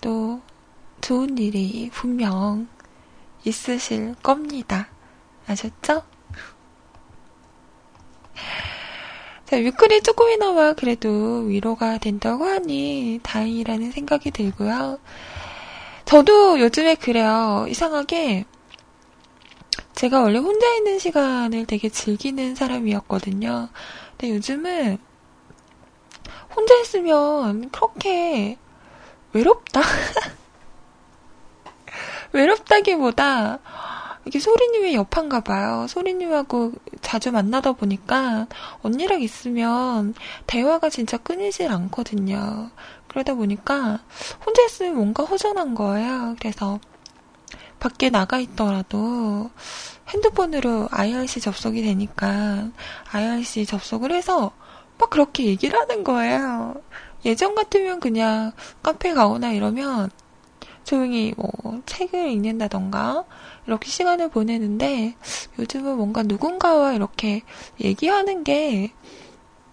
또 좋은 일이 분명 있으실 겁니다. 아셨죠? 자, 뮤클이 조금이나마 그래도 위로가 된다고 하니 다행이라는 생각이 들고요. 저도 요즘에 그래요. 이상하게 제가 원래 혼자 있는 시간을 되게 즐기는 사람이었거든요. 근데 요즘은 혼자 있으면 그렇게 외롭다. 외롭다기보다 이게 소리님의 여판가 봐요. 소리님하고 자주 만나다 보니까 언니랑 있으면 대화가 진짜 끊이질 않거든요. 그러다 보니까 혼자 있으면 뭔가 허전한 거예요. 그래서 밖에 나가 있더라도 핸드폰으로 IRC 접속이 되니까 IRC 접속을 해서 막 그렇게 얘기를 하는 거예요. 예전 같으면 그냥 카페 가거나 이러면 조용히 뭐 책을 읽는다던가 이렇게 시간을 보내는데 요즘은 뭔가 누군가와 이렇게 얘기하는 게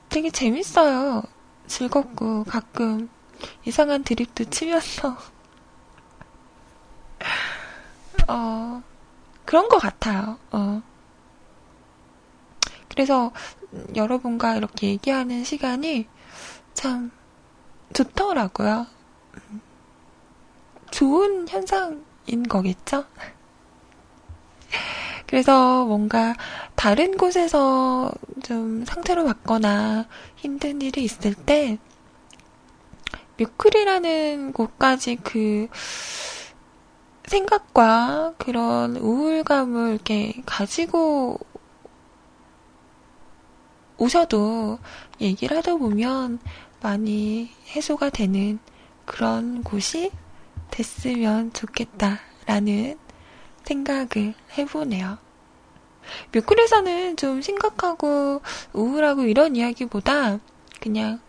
되게 재밌어요. 즐겁고 가끔 이상한 드립도 치면서 어 그런 것 같아요. 어. 그래서 여러분과 이렇게 얘기하는 시간이 참 좋더라고요. 좋은 현상인 거겠죠? 그래서 뭔가 다른 곳에서 좀 상태로 받거나 힘든 일이 있을 때 뮤클이라는 곳까지 그 생각과 그런 우울감을 이렇게 가지고 오셔도 얘기를 하다 보면 많이 해소가 되는 그런 곳이 됐으면 좋겠다라는 생각을 해보네요. 뮤클에서는 좀 심각하고 우울하고 이런 이야기보다 그냥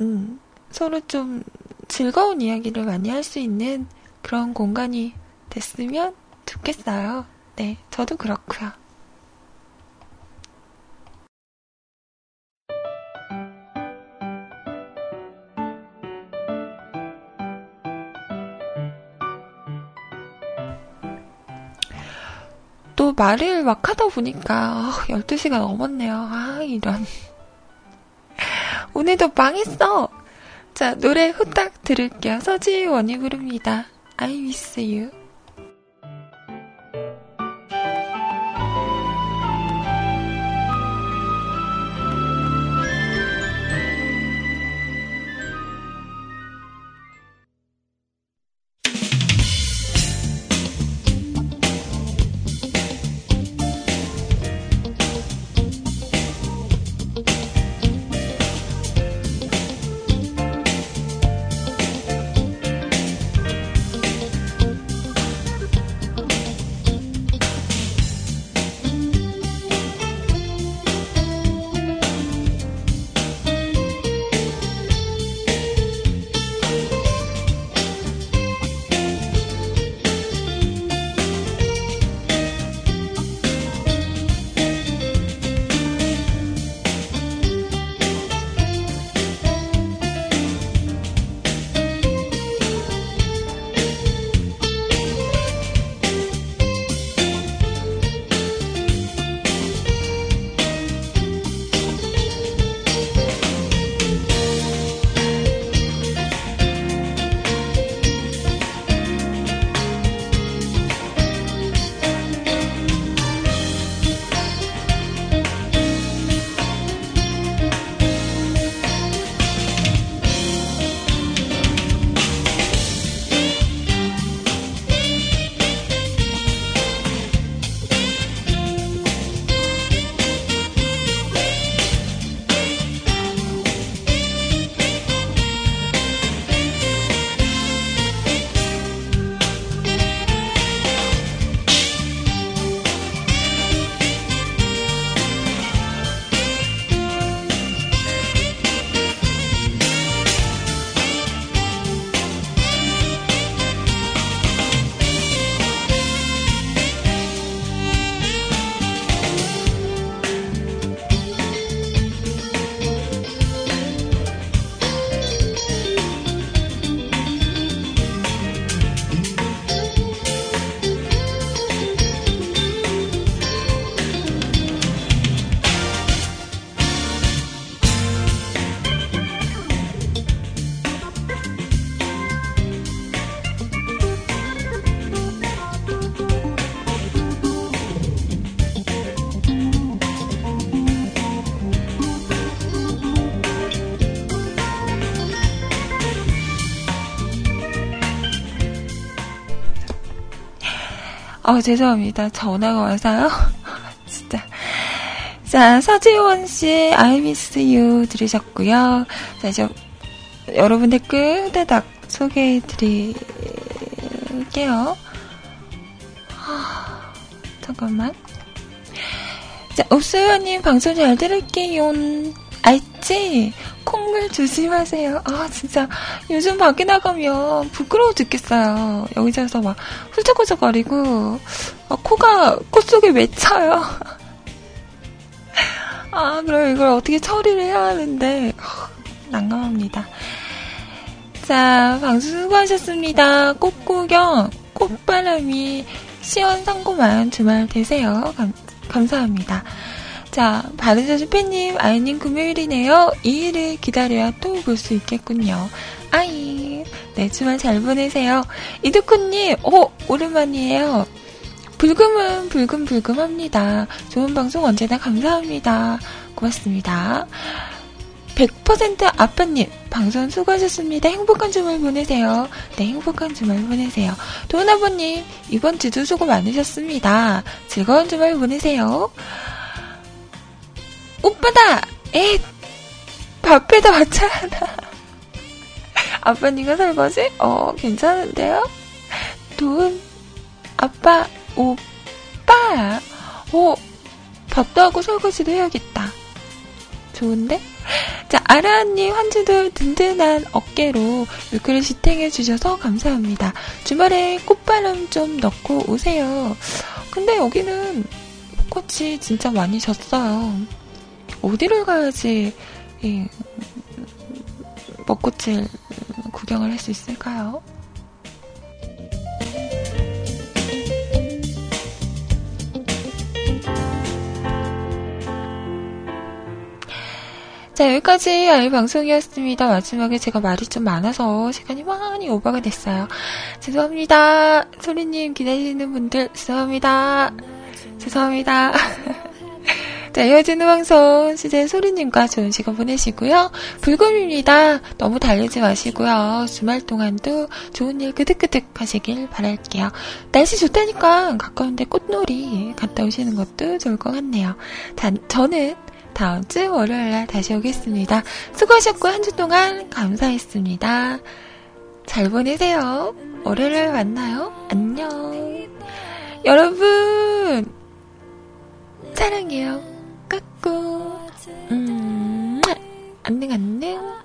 음, 서로 좀 즐거운 이야기를 많이 할 수 있는 그런 공간이 됐으면 좋겠어요. 네, 저도 그렇고요. 또 말을 막 하다 보니까 어, 12시가 넘었네요. 아, 이런. 오늘도 망했어! 자, 노래 후딱 들을게요. 서지원이 부릅니다. I miss you. 어, 죄송합니다. 전화가 와서요. 진짜. 자, 서지원 씨, I miss you 들으셨고요. 자, 이제 여러분 댓글 후다닥 소개해 드릴게요. 잠깐만. 자, 옥수연님 방송 잘 들을게요. 알지? 콧물 조심하세요. 아, 진짜. 요즘 밖에 나가면 부끄러워 죽겠어요. 여기저기서 막 훌쩍훌쩍거리고, 아, 코가, 코 속에 맺혀요. 아, 그럼 이걸 어떻게 처리를 해야 하는데, 난감합니다. 자, 방송 수고하셨습니다. 꽃구경, 꽃바람이 시원상고만 주말 되세요. 감, 감사합니다. 자, 바른자주 팬님, 아이님 금요일이네요. 2일을 기다려야 또 볼 수 있겠군요. 아이, 네, 주말 잘 보내세요. 이두쿠님, 오, 오랜만이에요. 불금은 불금불금합니다. 좋은 방송 언제나 감사합니다. 고맙습니다. 100% 아빠님, 방송 수고하셨습니다. 행복한 주말 보내세요. 네, 행복한 주말 보내세요. 도은 아버님, 이번 주도 수고 많으셨습니다. 즐거운 주말 보내세요. 오빠다! 에 밥에다 하나. 아빠님과 설거지? 어, 괜찮은데요? 도은, 아빠, 오빠! 어, 밥도 하고 설거지도 해야겠다. 좋은데? 자, 아라님 한 주도 든든한 어깨로 물그릇 시탱해 주셔서 감사합니다. 주말에 꽃바람 좀 넣고 오세요. 근데 여기는 꽃이 진짜 많이 졌어요. 어디를 가야지 이 벚꽃을 구경을 할 수 있을까요? 자, 여기까지 아이 방송이었습니다. 마지막에 제가 말이 좀 많아서 시간이 많이 오버가 됐어요. 죄송합니다. 소리님 기다리시는 분들 죄송합니다. 죄송합니다. 자, 이어지는 방송 시제 소리님과 좋은 시간 보내시고요. 불금입니다. 너무 달리지 마시고요. 주말 동안도 좋은 일 그득그득 하시길 바랄게요. 날씨 좋다니까 가까운데 꽃놀이 갔다 오시는 것도 좋을 것 같네요. 자, 저는 다음 주 월요일 날 다시 오겠습니다. 수고하셨고 한 주 동안 감사했습니다. 잘 보내세요. 월요일 날 만나요. 안녕. 여러분 사랑해요. 같고. 음, 안녕 안녕.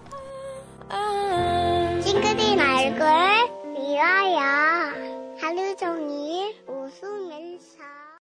싱그린 얼굴 미워요. 하루 종일 웃으면서.